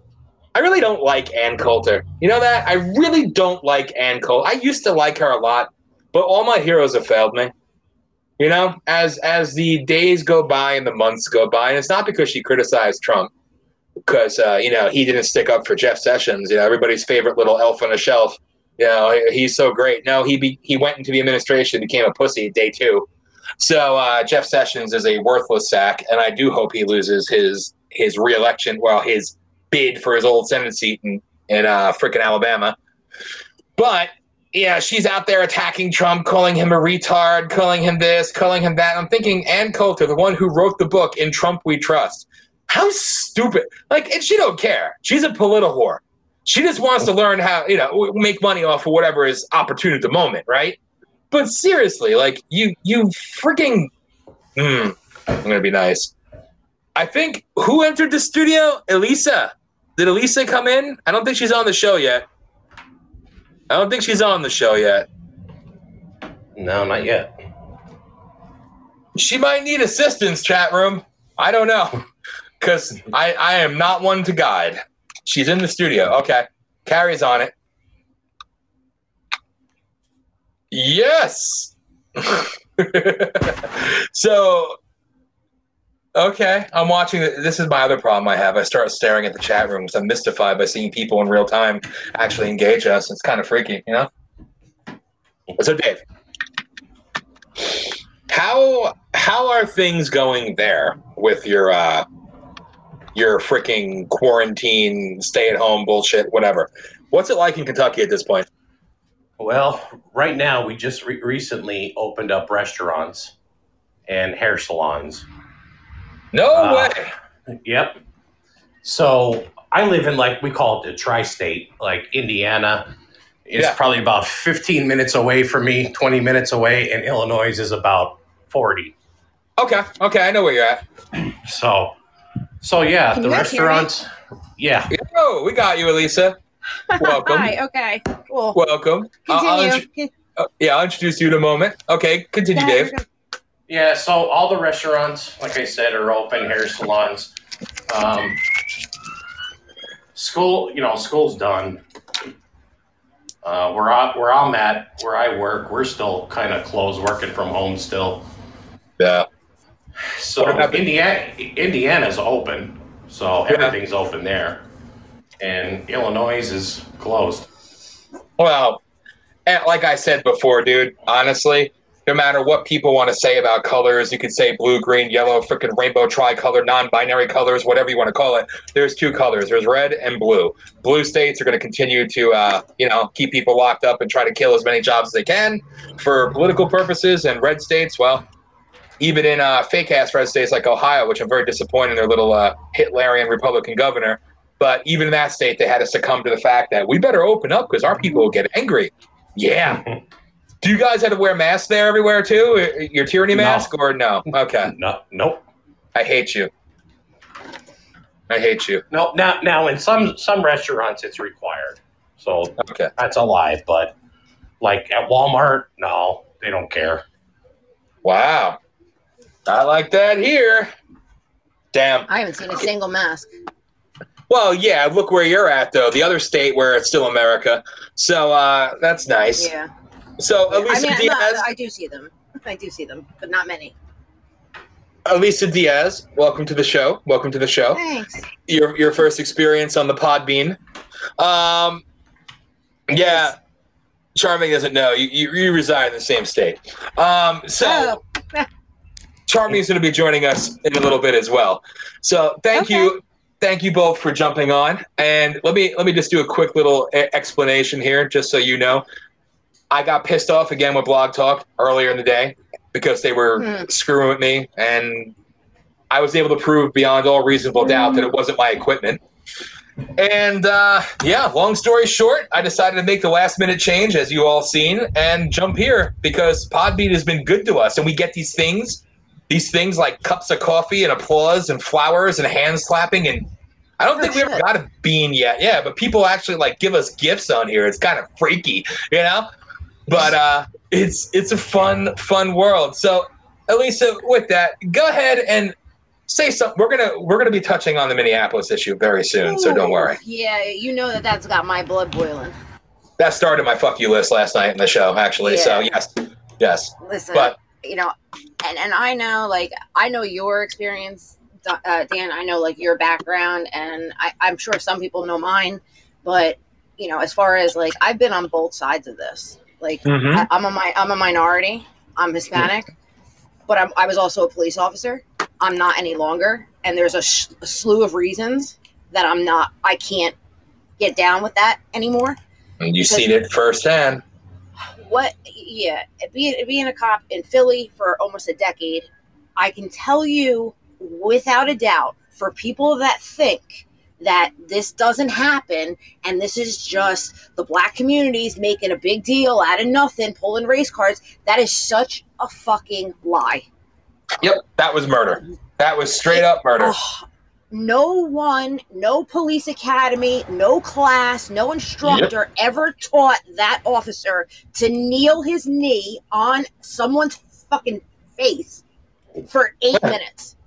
I really don't like Ann Coulter. You know that? I really don't like Ann Coulter. I used to like her a lot, but all my heroes have failed me. You know, as as the days go by and the months go by, and it's not because she criticized Trump, because uh, you know he didn't stick up for Jeff Sessions. You know, everybody's favorite little elf on a shelf. You know, he's so great. No, he be, he went into the administration, became a pussy day two. So uh, Jeff Sessions is a worthless sack, and I do hope he loses his his reelection. Well, his bid for his old Senate seat in in uh, frickin' Alabama. But yeah, she's out there attacking Trump, calling him a retard, calling him this, calling him that. I'm thinking Ann Coulter, the one who wrote the book "In Trump We Trust," how stupid! Like, and she don't care. She's a political whore. She just wants to learn how you know make money off of whatever is opportune at the moment, right? But seriously, like you, you freaking. Mm, I'm gonna be nice. I think who entered the studio? Elisa. Did Elisa come in? I don't think she's on the show yet. I don't think she's on the show yet. No, not yet. She might need assistance, chat room. I don't know. Because I, I am not one to guide. She's in the studio. Okay. Carrie's on it. Yes. so, okay. I'm watching. This is my other problem I have. I start staring at the chat rooms. I'm mystified by seeing people in real time actually engage us. It's kind of freaky, you know? So, Dave, how how are things going there with your uh your freaking quarantine, stay at home bullshit, whatever? What's it like in Kentucky at this point? Well, right now we just re- recently opened up restaurants and hair salons. No Uh, way. Yep. So I live in like we call it the tri-state, like Indiana. It's Yeah. probably about 15 minutes away from me, 20 minutes away, and Illinois is about 40. Okay, okay, I know where you're at. So, so yeah, Can the you guys hear me? restaurants. Yeah, Oh, we got you, Elisa. Welcome. Hi. Okay. Cool. Welcome. I'll- I'll Continue. uh, yeah, I'll introduce you in a moment. Okay, continue, Dave. Yeah. So all the restaurants, like I said, are open. Hair salons. Um, school, you know, school's done. Uh, where I where I'm at, where I work, we're still kind of closed, working from home still. Yeah. So What about the- Indiana, Indiana's open, so Yeah. everything's open there, and Illinois is closed. Well, like I said before, dude, honestly, no matter what people want to say about colors, you could say blue, green, yellow, freaking rainbow, tricolor, non binary colors, whatever you want to call it. There's two colors there's red and blue. Blue states are going to continue to, uh, you know, keep people locked up and try to kill as many jobs as they can for political purposes. And red states, well, even in uh, fake ass red states like Ohio, which I'm very disappointed in their little uh, Hitlerian Republican governor. But even in that state, they had to succumb to the fact that we better open up because our people will get angry. Yeah. Do you guys have to wear masks there everywhere too? Your tyranny No. mask or no? Okay. No, nope. I hate you. I hate you. No, now now in some some restaurants it's required, so Okay. that's a lie. But like at Walmart, no, they don't care. Wow. I like that here. Damn. I haven't seen a single mask. Well, yeah, look where you're at though. The other state where it's still America. So uh that's nice. Yeah. So I Elisa mean, I'm Diaz, not- I do see them. I do see them, but not many. Elisa Diaz, welcome to the show. Welcome to the show. Thanks. your your first experience on the Podbean. Um, yeah, Charming doesn't know you, you, you reside in the same state. Um, so Oh, Charming is going to be joining us in a little bit as well. So thank Okay. you, thank you both for jumping on. And let me let me just do a quick little explanation here, just so you know. I got pissed off again with Blog Talk earlier in the day. because they were Hmm. screwing with me, and I was able to prove beyond all reasonable doubt that it wasn't my equipment. And uh, yeah, long story short, I decided to make the last minute change, as you all seen, and jump here because Podbean has been good to us, and we get these things, these things like cups of coffee and applause and flowers and hand slapping, and I don't Oh, think we ever got a bean yet. Yeah, but people actually like give us gifts on here. It's kind of freaky, you know. But uh, it's it's a fun fun world. So, Elisa, with that, go ahead and say something. We're gonna we're gonna be touching on the Minneapolis issue very soon, so don't worry. Yeah, you know that that's got my blood boiling. That started my fuck you list last night in the show, actually. So yes, yes. Listen, But you know, and and I know like I know your experience, uh, Dan. I know like your background, and I, I'm sure some people know mine. But you know, as far as like I've been on both sides of this. Like Mhm. I, I'm a mi- I'm a minority. I'm Hispanic, but I'm, I was also a police officer. I'm not any longer, and there's a, sh- a slew of reasons that I'm not. I can't get down with that anymore. And you've seen it firsthand. what yeah being, being a cop in philly for almost a decade i can tell you without a doubt for people that think that this doesn't happen and this is just the black communities making a big deal out of nothing pulling race cards that is such a fucking lie Yep, that was murder. That was straight up murder. No one, no police academy, no class, no instructor ever taught that officer to kneel his knee on someone's fucking face for eight minutes.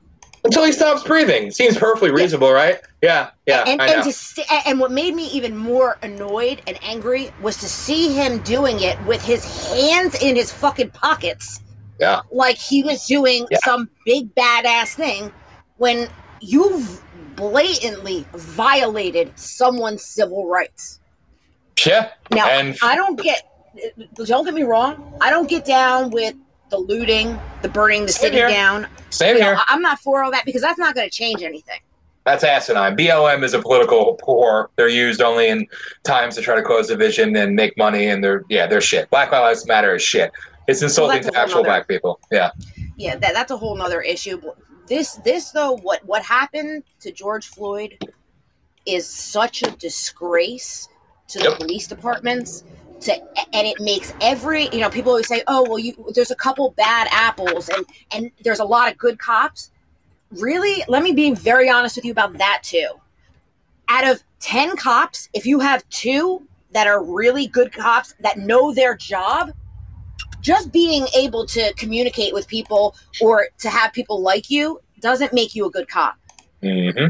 Until he stops breathing. Seems perfectly reasonable, right? Yeah, yeah. and and to st- and what made me even more annoyed and angry was to see him doing it with his hands in his fucking pockets. Yeah. Like he was doing Yeah. some big badass thing when you've blatantly violated someone's civil rights. yeah. Now, And- I don't get don't get me wrong, I don't get down with the looting, the burning the Same city here. down. Same You here. I- I'm not for all that because that's not going to change anything. That's asinine. BLM is a political whore. They're used only in times to try to cause division and make money, and they're yeah, they're shit. Black Lives Matter is shit. It's insulting a to actual nother- black people. Yeah, yeah that, that's a whole nother issue this this though what what happened to george floyd is such a disgrace to the police departments to and it makes every you know people always say oh well you there's a couple bad apples and and there's a lot of good cops. Really? Let me be very honest with you about that too. Out of 10 cops if you have two that are really good cops that know their job just being able to communicate with people or to have people like you doesn't make you a good cop. Hmm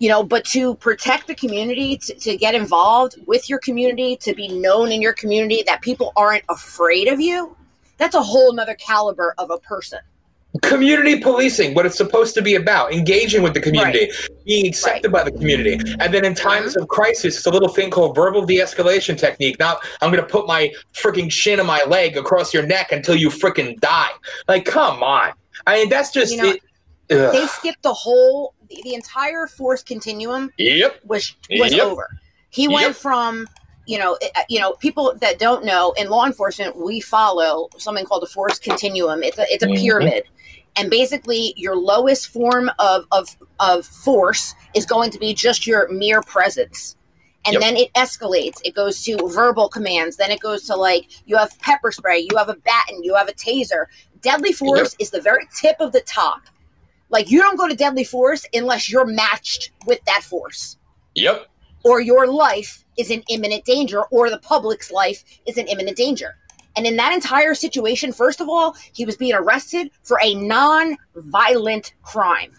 you know but to protect the community to, to get involved with your community to be known in your community that people aren't afraid of you that's a whole nother caliber of a person community policing. What it's supposed to be about: engaging with the community, being accepted by the community, and then in times mm-hmm. of crisis, it's a little thing called verbal de-escalation technique. Now I'm going to put my freaking shin on my leg across your neck until you freaking die. Like, come on. I mean, that's just you know, it, they skipped the whole the, the entire force continuum Yep. was was Yep. over. He went from you know uh, you know people that don't know in law enforcement we follow something called a force continuum. It's a it's a Mhm. pyramid, and basically your lowest form of of of force is going to be just your mere presence. And Yep. then it escalates. It goes to verbal commands. Then it goes to like you have pepper spray, you have a baton, you have a taser. Deadly force is the very tip of the top. Like you don't go to deadly force unless you're matched with that force Yep. or your life is in imminent danger or the public's life is in imminent danger. And in that entire situation, first of all, he was being arrested for a non-violent crime.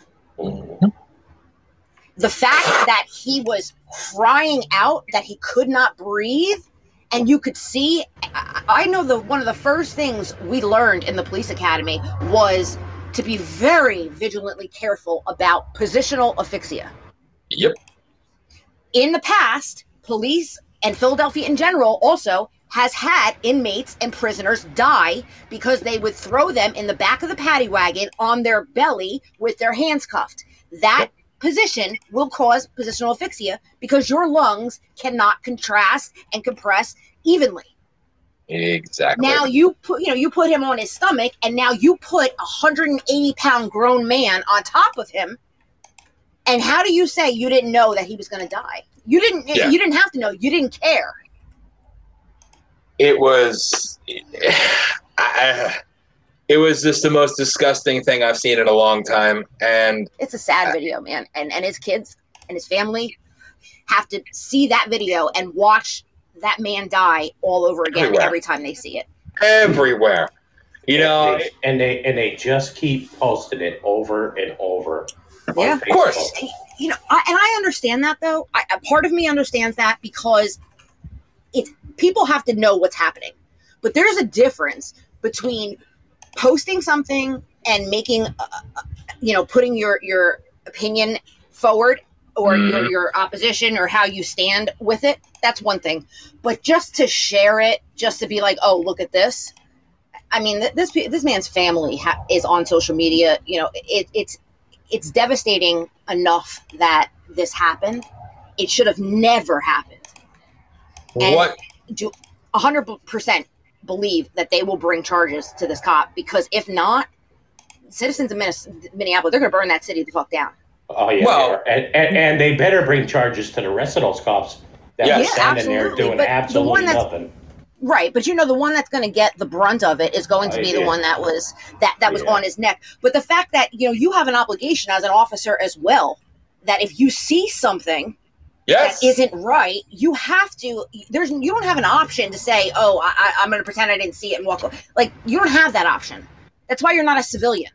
The fact that he was crying out that he could not breathe and you could see I I know the one of the first things we learned in the police academy was to be very vigilantly careful about positional asphyxia Yep. in the past, police and Philadelphia in general also has had inmates and prisoners die because they would throw them in the back of the paddy wagon on their belly with their hands cuffed. That position will cause positional asphyxia because your lungs cannot contrast and compress evenly. Exactly. Now you put you know you put him on his stomach, and now you put a hundred and eighty pound grown man on top of him. And how do you say you didn't know that he was going to die? You didn't. Yeah. You didn't have to know. You didn't care. it was I, it was just the most disgusting thing I've seen in a long time. And It's a sad video, man. And and his kids and his family have to see that video and watch that man die all over again Everywhere. every time they see it. everywhere. You know, They- and they and they just keep posting it over and over. Yeah. Of course. And, you know, I, and I understand that though. I, a part of me understands that because it people have to know what's happening. But there's a difference between posting something and making, uh, uh, you know, putting your your opinion forward or mm-hmm. your, your opposition or how you stand with it. That's one thing. But just to share it, just to be like, oh, look at this. I mean, this this man's family ha- is on social media. You know, it, it's it's devastating enough that this happened. It should have never happened. And what do 100% believe that they will bring charges to this cop because if not, citizens of Minnes- Minneapolis, they're going to burn that city the fuck down. Oh yeah, Well- and, and and they better bring charges to the rest of those cops that Yeah. are standing there doing but absolutely that's- nothing. Right, but you know the one that's going to get the brunt of it is going to Oh, be the one that was that that was Yeah. on his neck. But the fact that you know you have an obligation as an officer as well that if you see something yes. that isn't right, you have to. There's you don't have an option to say, "Oh, I, I, I'm going to pretend I didn't see it and walk." away. Like you don't have that option. That's why you're not a civilian.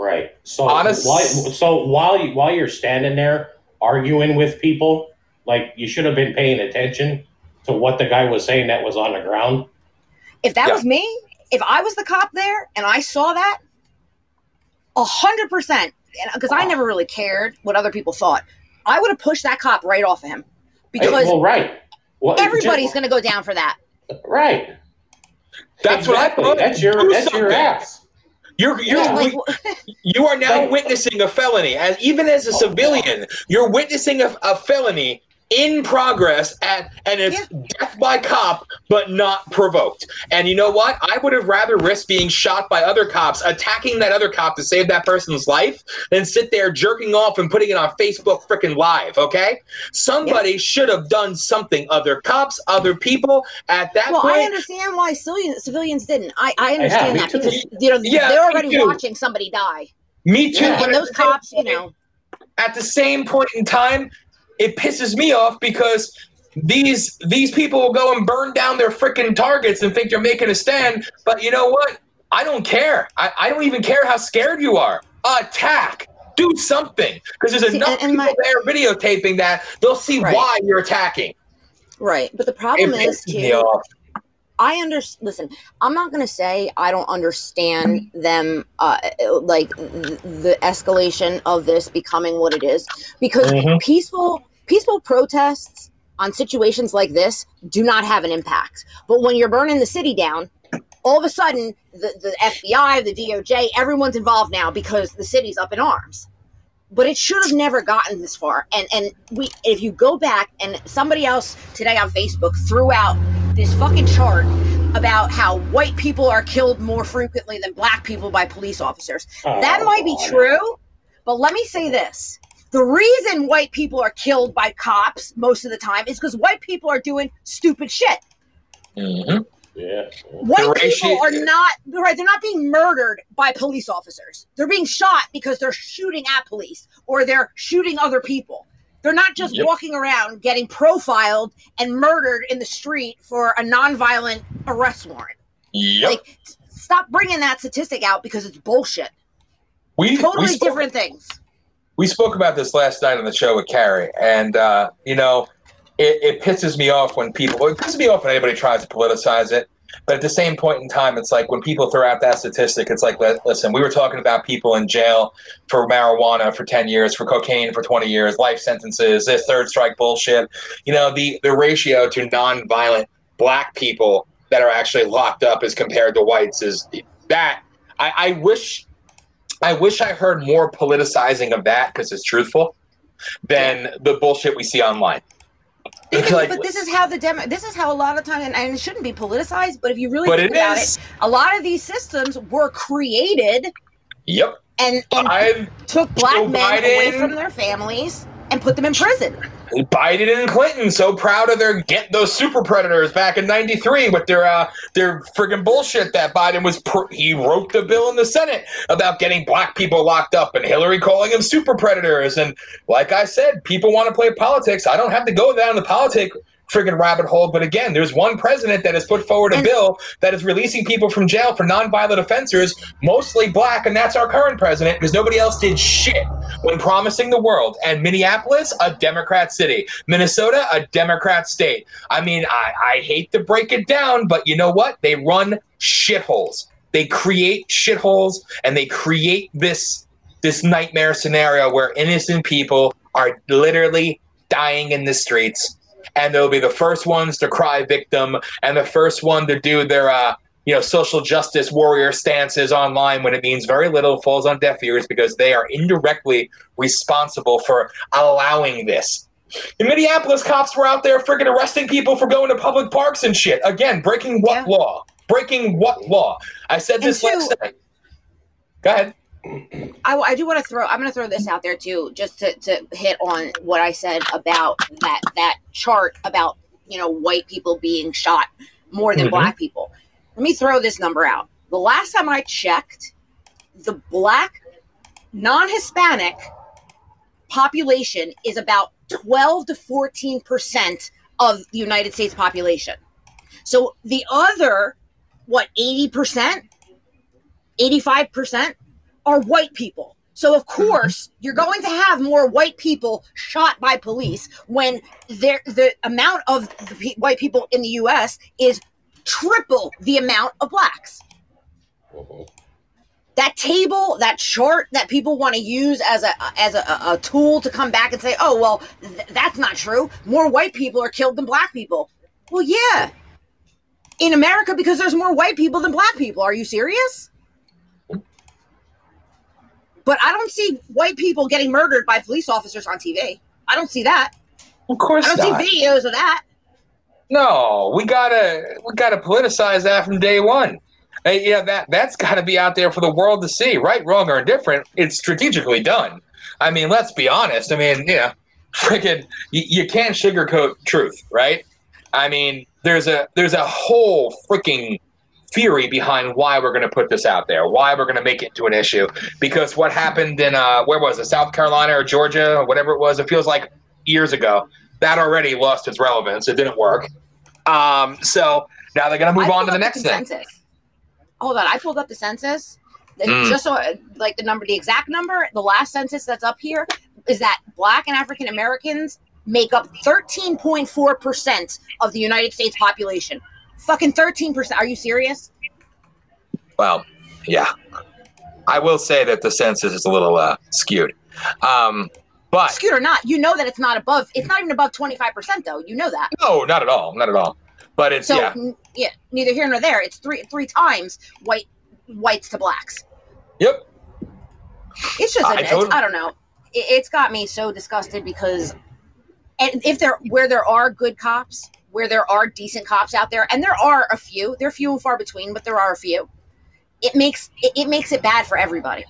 Right. So Honest- why, so while you, while you're standing there arguing with people, like you should have been paying attention to what the guy was saying that was on the ground. If that Yeah. was me, if I was the cop there and I saw that, a hundred percent, because I never really cared what other people thought, I would have pushed that cop right off of him because well, right. Well, everybody's just- going to go down for that. right. That's Exactly. what I thought. That's your Do that's your ass. You're you're Yeah, like, you are now Like- witnessing a felony, as even as a Oh, civilian, you're witnessing a, a felony in progress at and it's death by cop, but not provoked. And you know what? I would have rather risked being shot by other cops, attacking that other cop to save that person's life, than sit there jerking off and putting it on Facebook freaking live. Okay, somebody should have done something. Other cops, other people at that well, I understand why civilians, civilians didn't. I, I understand me that too. because you know Yeah, they're already watching somebody die, Me too. Yeah. and those cops, you know, at the same point in time, it pisses me off because these these people will go and burn down their freaking targets and think they're making a stand. But you know what? I don't care. I, I don't even care how scared you are. Attack. Do something. Because there's See, enough and- and people my- there videotaping that they'll see Right. why you're attacking. right? But the problem is too. off. I under listen. I'm not going to say I don't understand them, uh, like th- the escalation of this becoming what it is, because Mhm. peaceful peaceful protests on situations like this do not have an impact. But when you're burning the city down, all of a sudden the, the FBI, the DOJ, everyone's involved now because the city's up in arms. But it should have never gotten this far. And and we if you go back and somebody else today on Facebook threw out this fucking chart about how white people are killed more frequently than black people by police officers. Oh, that Oh, might be true, but let me say this. The reason white people are killed by cops most of the time is because white people are doing stupid shit. Mhm. Yeah. White people are not right. They're not being murdered by police officers. They're being shot because they're shooting at police or they're shooting other people. They're not just Yep. walking around getting profiled and murdered in the street for a nonviolent arrest warrant. Yep. Like, stop bringing that statistic out because it's bullshit. we, Totally we spoke- different things. We spoke about this last night on the show with Carrie, and uh, you know, it, it pisses me off when people. It pisses me off when anybody tries to politicize it. But at the same point in time, it's like when people throw out that statistic, it's like, listen, we were talking about people in jail for marijuana for ten years, for cocaine for twenty years, life sentences, this third strike bullshit. You know, the the ratio to nonviolent black people that are actually locked up as compared to whites is that. I, I wish I wish I heard more politicizing of that because it's truthful than the bullshit we see online. Is- Like- but this is how the demo. This is how a lot of times, and, and it shouldn't be politicized. But if you really but think it about is. it, a lot of these systems were created Yep. and, and took black Joe men away from their families and put them in prison. Biden and Clinton so proud of their get those super predators back in '93 with their uh, their friggin' bullshit that Biden was pr- he wrote the bill in the Senate about getting black people locked up and Hillary calling them super predators and like I said, people want to play politics. I don't have to go down the politic friggin' rabbit hole, but again, there's one president that has put forward a bill that is releasing people from jail for nonviolent offenders, mostly black, and that's our current president because nobody else did shit when promising the world. And Minneapolis, a Democrat city. Minnesota, a Democrat state. I mean, I, I hate to break it down, but you know what? They run shitholes. They create shitholes and they create this this nightmare scenario where innocent people are literally dying in the streets and they'll be the first ones to cry victim and the first one to do their uh you know social justice warrior stances online when it means very little falls on deaf ears because they are indirectly responsible for allowing this. In minneapolis cops were out there friggin' arresting people for going to public parks and shit. Again breaking what Yeah. law? Breaking what law? I said this And last night. Go ahead I, I do want to throw. I'm going to throw this out there too, just to, to hit on what I said about that that chart about you know white people being shot more than Mhm. black people. Let me throw this number out. The last time I checked, the black non-Hispanic population is about 12 to 14 percent of the United States population. So the other, what, 80 percent, 85 percent are white people. So of mm-hmm. course you're going to have more white people shot by police when there the amount of the pe- white people in the U.S. is triple the amount of blacks. That table, that chart that people want to use as a as a, a- a tool to come back and say, "Oh well, th- that's not true. More white people are killed than black people." Well, yeah, in America because there's more white people than black people. Are you serious? But I don't see white people getting murdered by police officers on TV. I don't see that. of course I don't not. see videos of that. No, we gotta we gotta politicize that from day one. Hey, yeah, that that's got to be out there for the world to see, right, wrong, or indifferent. It's strategically done. I mean, let's be honest. I mean, you know, freaking, you, you can't sugarcoat truth, right? I mean, there's a there's a whole freaking theory behind why we're going to put this out there, why we're going to make it into an issue. Because what happened in uh, where was it, South Carolina or Georgia or whatever it was? It feels like years ago. That already lost its relevance. It didn't work. Um, so now they're going to move I on to the next thing. census. Hold on, I pulled up the census. Mm. Just so, like the number, the exact number, the last census that's up here is that Black and African Americans make up 13.4 percent of the United States population. Fucking 13 percent. Are you serious? Well, yeah. I will say that the census is a little uh, skewed. Um, but Skewed or not, you know that it's not above. It's not even above 25 percent, though. You know that. no, not at all. Not at all. But it's, So yeah. n- yeah, neither here nor there. It's three three times white whites to blacks. Yep. It's just, I a, it's, totally- I don't know. It, it's got me so disgusted because, and if there where there are good cops, where there are decent cops out there, and there are a few, they're few and far between, but there are a few. It makes it, it makes it bad for everybody,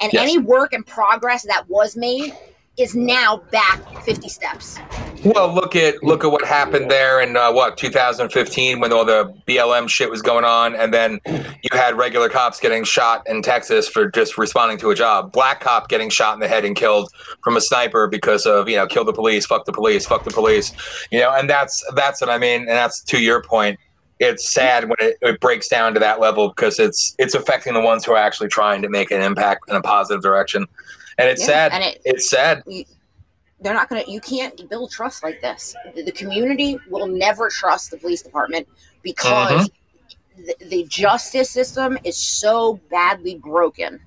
and Yes. any work and progress that was made is now back fifty steps. Well, look at look at what happened there in uh, what 2015 when all the BLM shit was going on, and then you had regular cops getting shot in Texas for just responding to a job. Black cop getting shot in the head and killed from a sniper because of you know kill the police, fuck the police, fuck the police, you know, and that's that's what I mean, and that's to your point. It's sad when it, it breaks down to that level because it's it's affecting the ones who are actually trying to make an impact in a positive direction, and it's Yeah, sad. and it- it's sad. they're not going to you can't build trust like this the, the community will never trust the police department because mm-hmm. the, the justice system is so badly broken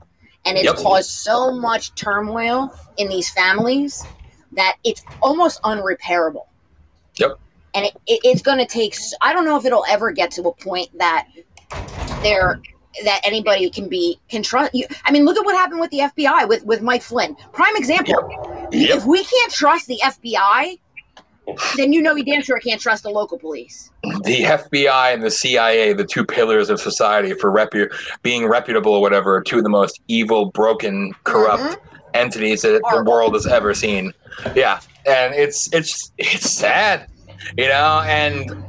and it's Yep. caused so much turmoil in these families that it's almost unrepairable Yep. and it, it, it's going to take I don't know if it'll ever get to a point that there that anybody can be can trust you i mean look at what happened with the fbi with with mike flynn prime example Yep. if we can't trust the FBI, then you know he damn sure can't trust the local police. the FBI and the CIA, the two pillars of society for repu- being reputable or whatever, are two of the most evil, broken, corrupt mm-hmm. entities that the world has ever seen. Yeah, and it's it's it's sad, you know. And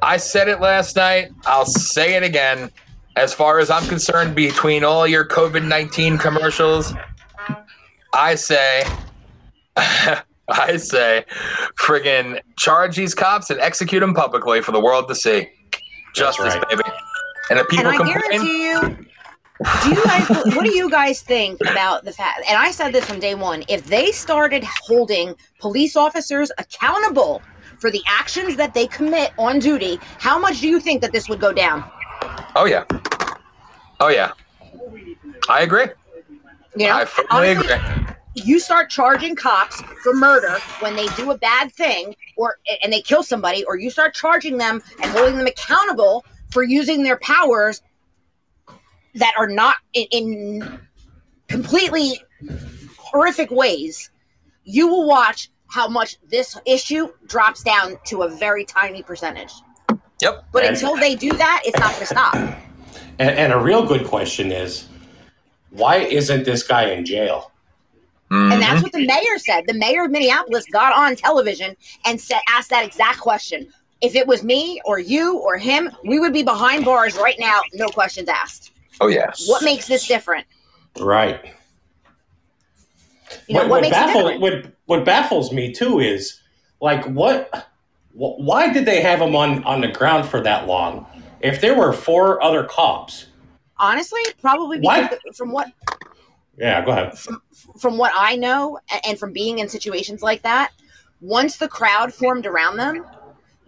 I said it last night. I'll say it again. As far as I'm concerned, between all your COVID nineteen commercials, I say. I say, friggin' charge these cops and execute them publicly for the world to see. Justice, right. baby. And if people and I complain, you, do you guys, what do you guys think about the fact? And I said this from day one: if they started holding police officers accountable for the actions that they commit on duty, how much do you think that this would go down? Oh yeah, oh yeah, I agree. You know, I firmly Honestly, agree. you start charging cops for murder when they do a bad thing or and they kill somebody or you start charging them and holding them accountable for using their powers that are not in, in completely horrific ways you will watch how much this issue drops down to a very tiny percentage Yep. but And- until they do that it's not going to stop And, and a real good question is, why isn't this guy in jail? And Mhm. that's what the mayor said. The mayor of Minneapolis got on television and said, asked that exact question. If it was me or you or him, we would be behind bars right now, no questions asked. oh yeah. What makes this different? Right. You know, what, what, what makes it baffles what what baffles me too is like what wh- why did they have him on on the ground for that long? If there were four other cops, Honestly, probably Why- because from what yeah, go ahead. from what I know and from being in situations like that, once the crowd formed around them,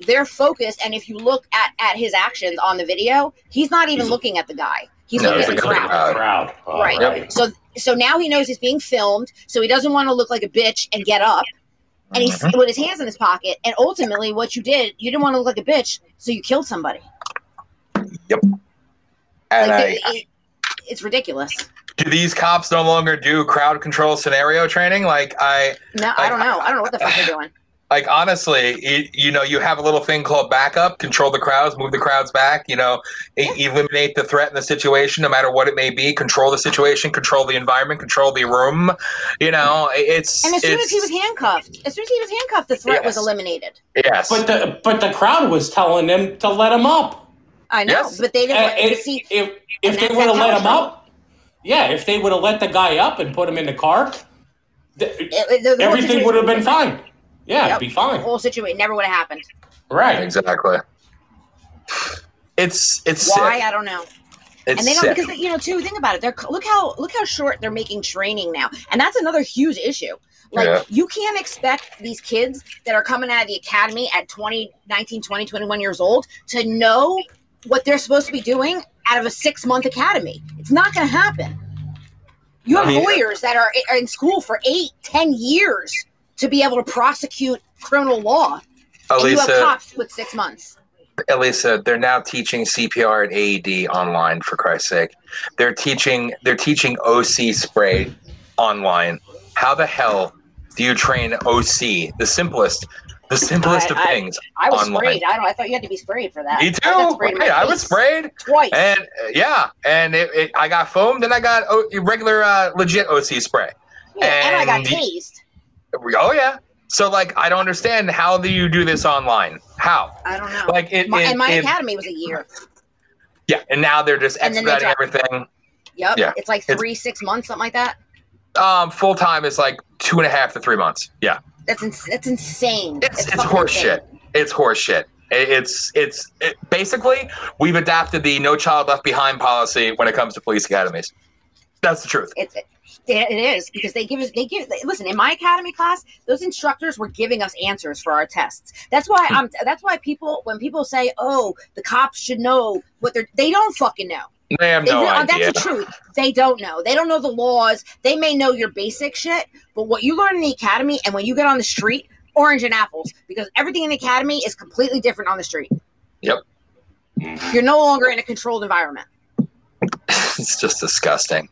they're focused. And if you look at, at his actions on the video, he's not even He's- looking at the guy. He's No, looking at the looking the crowd. crowd. crowd. All right. Yep. So so now he knows he's being filmed, so he doesn't want to look like a bitch and get up. And he's Mhm. with his hands in his pocket. And ultimately, what you did, you didn't want to look like a bitch, so you killed somebody. Yep. And like, I, it- it- it's ridiculous. do these cops no longer do crowd control scenario training? Like I, No, I don't know. I don't know what the fuck they're doing. Like honestly, you, you know, you have a little thing called backup, control the crowds, move the crowds back. You know, e- eliminate the threat in the situation, no matter what it may be. Control the situation, control the environment, control the room. You know, it's And as soon as he was handcuffed, as soon as he was handcuffed, the threat was eliminated. yes, But the but the crowd was telling him to let him up. I know, Yes. but they didn't. And want if see, if, if they that's would have let him power up, yeah, if they would have let the guy up and put him in the car, th- it- it- the everything would have been fine. Yeah, Yep. it'd be The fine. whole situation never would have happened. Right. exactly. It's it's Why sick. I don't know. It's and they don't sick. because you know too. Think about it. They're look how look how short they're making training now, and that's another huge issue. Like Yeah. you can't expect these kids that are coming out of the academy at 20, 19, 20, 21 years old to know what they're supposed to be doing out of a six month academy. It's not going to happen. You have I mean- lawyers that are, eh, are in school for eight, ten years to be able to prosecute criminal law, and you have Elisa, cops with six months. Elisa, they're now teaching CPR and AED online. For Christ's sake, they're teaching they're teaching OC spray online. How the hell do you train OC? The simplest, the simplest of I- I- things. I was Online. sprayed. I don't. I thought you had to be sprayed for that. Me I too. my Hey, I was sprayed, twice. and uh, yeah, and it, it, I got foam. Then I got o- regular, uh, legit OC spray. Yeah, and I got and- tased. Oh yeah. So like, I don't understand how do you do this online? How? I don't know. Like it, my, it- and my it- academy was a year. yeah, and now they're just expediting everything. Yep. Yeah. It's like It's- three, six months, something like that. Um, full time is like two and a half to three months. Yeah, That's ins- that's insane. it's it's, fucking horse insane. shit. It's horse shit. It's it's it, basically we've adapted the no child left behind policy when it comes to police academies. That's the truth. It's it, it is because they give us they give listen in my academy class those instructors were giving us answers for our tests that's why i'm that's why people when people say oh the cops should know what they're they don't fucking know They have no idea. That's the truth. They don't know. They don't know the laws. They may know your basic shit, but what you learn in the academy and when you get on the street, orange and apples, because everything in the academy is completely different on the street. Yep. You're no longer in a controlled environment. it's just disgusting.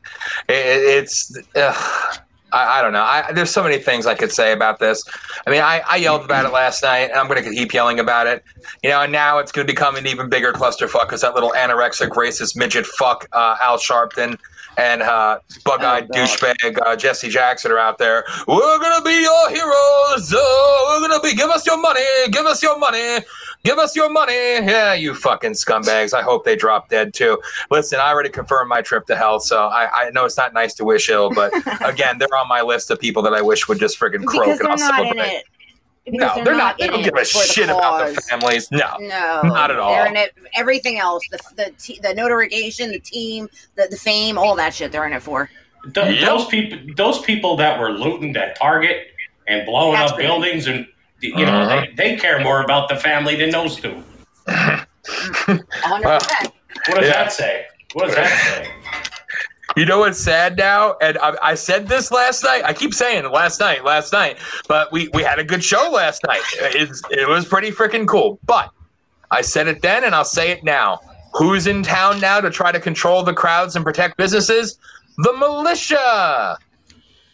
It, it- it's ugh. I, I don't know. I, there's so many things I could say about this. I mean, I, I yelled about it last night, and I'm going to keep yelling about it. You know, and now it's going to become an even bigger clusterfuck because that little anorexic, racist midget fuck uh, Al Sharpton and uh, bug-eyed Oh, douchebag uh, Jesse Jackson are out there. We're gonna be your heroes. Oh, we're gonna be. Give us your money. Give us your money. Give us your money. Yeah, you fucking scumbags. I hope they drop dead too. Listen, I already confirmed my trip to hell, so I, I know it's not nice to wish ill, but again, they're on my list of people that I wish would just friggin' croak because and they're I'll not in celebrate. it. Because No, they're not. They don't give a for the shit about the families. No. No, Not at all. They're in it. Everything else, the the te- the notarization, the team, the, the fame, all that shit. They're in it for. Th- Yep. Those people, those people that were looting that Target and blowing That's up great. buildings, and you know, Uh-huh. they, they care more about the family than those two. hundred percent. What does Yeah. that say? What does that say? You know what's sad now? And I, I said this last night. I keep saying last night, last night. But we, we had a good show last night. It's, it was pretty freaking cool. But I said it then and I'll say it now. Who's in town now to try to control the crowds and protect businesses? The militia.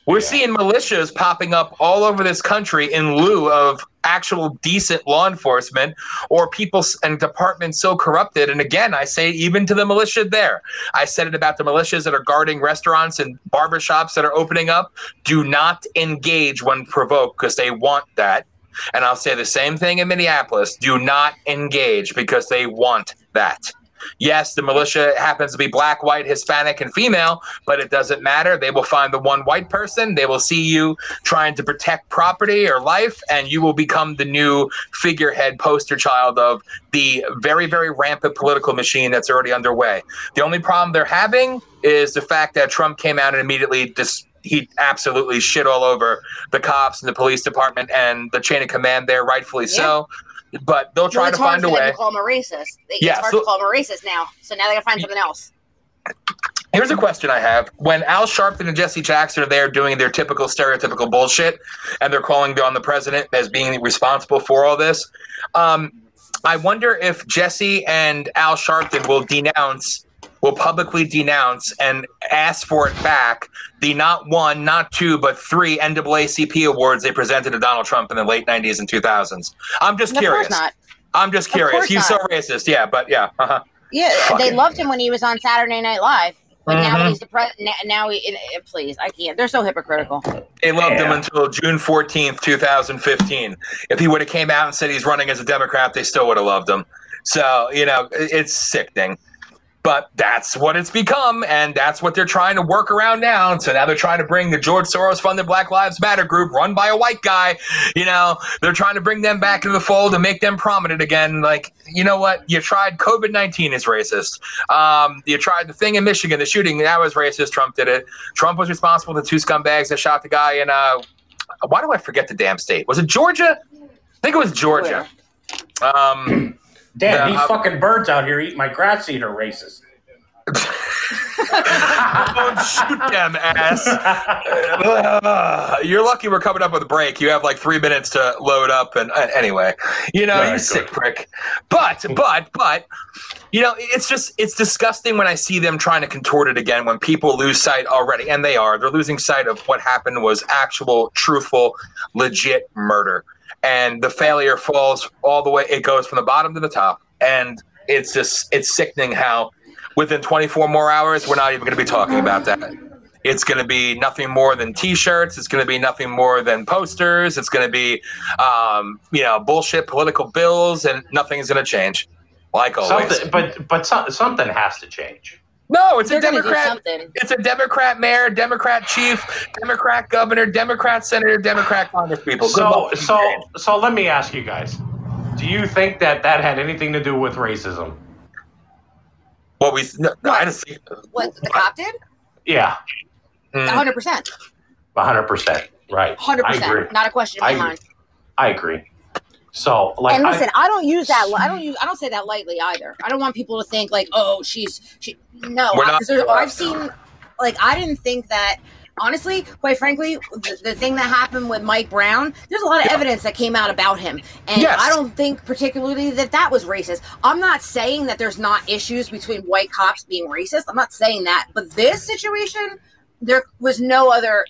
We're Yeah. seeing militias popping up all over this country in lieu of actual decent law enforcement or people and departments so corrupted. And again, I say even to the militia there, I said it about the militias that are guarding restaurants and barbershops that are opening up. Do not engage when provoked because they want that. And I'll say the same thing in Minneapolis. Do not engage because they want that. Yes, the militia happens to be black, white, Hispanic, and female, but it doesn't matter. They will find the one white person. They will see you trying to protect property or life, and you will become the new figurehead poster child of the very, very rampant political machine that's already underway. The only problem they're having is the fact that Trump came out and immediately dis- he absolutely shit all over the cops and the police department and the chain of command there, rightfully so. But they'll try well, to find a them way. to call him a racist. It's Yeah, hard so- to call him a racist now. So now they gotta find something else. Here's a question I have. When Al Sharpton and Jesse Jackson are there doing their typical stereotypical bullshit, and they're calling on the president as being responsible for all this, um, I wonder if Jesse and Al Sharpton will denounce, will publicly denounce and ask for it back the not one, not two, but three NAACP awards they presented to Donald Trump in the late 90s and 2000s. I'm just Of curious. course not. I'm just curious. course He's so racist. Yeah, but yeah. Uh-huh. Yeah, they loved him when he was on Saturday Night Live. But now Mhm. that he's the president, now he, it, it- please, I can't. They're so hypocritical. They loved him until June 14th, 2015. If he would have came out and said he's running as a Democrat, they still would have loved him. So, you know, it's sickening. But that's what it's become, and that's what they're trying to work around now. So now they're trying to bring the George Soros funded Black Lives Matter group run by a white guy. You know, they're trying to bring them back into the fold and make them prominent again. Like, you know what? You tried COVID 19 is racist. Um, you tried the thing in Michigan, the shooting, that was racist. Trump did it. Trump was responsible for the two scumbags that shot the guy in, uh, why do I forget the damn state? Was it Georgia? I think it was Georgia. Um, Damn, Yeah, these I- fucking birds out here eating my grass seed are racist. don't shoot them, ass. Ugh. you're lucky we're coming up with a break. You have like three minutes to load up, and uh, anyway, you know, All you right, sick good. prick. But, but, but, you know, it's just it's disgusting when I see them trying to contort it again. When people lose sight already, and they are, they're losing sight of what happened was actual, truthful, legit murder, and the failure falls all the way. It goes from the bottom to the top, and it's just it's sickening how within 24 more hours, we're not even going to be talking about that. It's going to be nothing more than T-shirts. It's going to be nothing more than posters. It's going to be, um, you know, bullshit political bills, and nothing is going to change. Like always. Something, but but so, something has to change. No, it's a They're gonna Democrat. It's a Democrat mayor, Democrat chief, Democrat governor, Democrat senator, Democrat congresspeople. So so so let me ask you guys: Do you think that that had anything to do with racism? what we? No, I just think. What the cop did? Yeah, Mm. hundred percent, hundred percent. Right. hundred I agree. percent. Not a question in my I mind. I agree. So like, and listen, I, don't use that. I don't use. I don't say that lightly either. I don't want people to think like, oh, she's she. No, We're I, I've seen. Like, I didn't think that. Honestly, quite frankly, the, the thing that happened with Mike Brown, there's a lot of Yeah. evidence that came out about him, and Yes. I don't think particularly that that was racist. I'm not saying that there's not issues between white cops being racist. I'm not saying that, but this situation, there was no other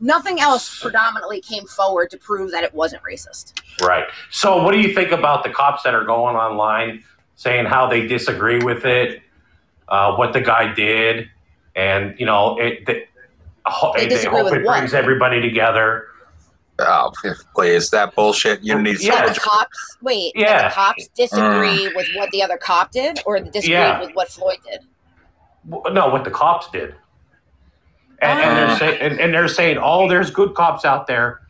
nothing else predominantly came forward to prove that it wasn't racist. Right. So, what do you think about the cops that are going online saying how they disagree with it, uh, what the guy did, and you know, it, they, They they hope with it what? brings everybody together. Oh, please, that bullshit. Unity Yeah. The soldier. cops, wait, Yeah. the cops disagree with what the other cop did, or disagree Yeah. with what Floyd did. No, what the cops did. And, and they're Ah. saying, and, and they're saying, oh, there's good cops out there,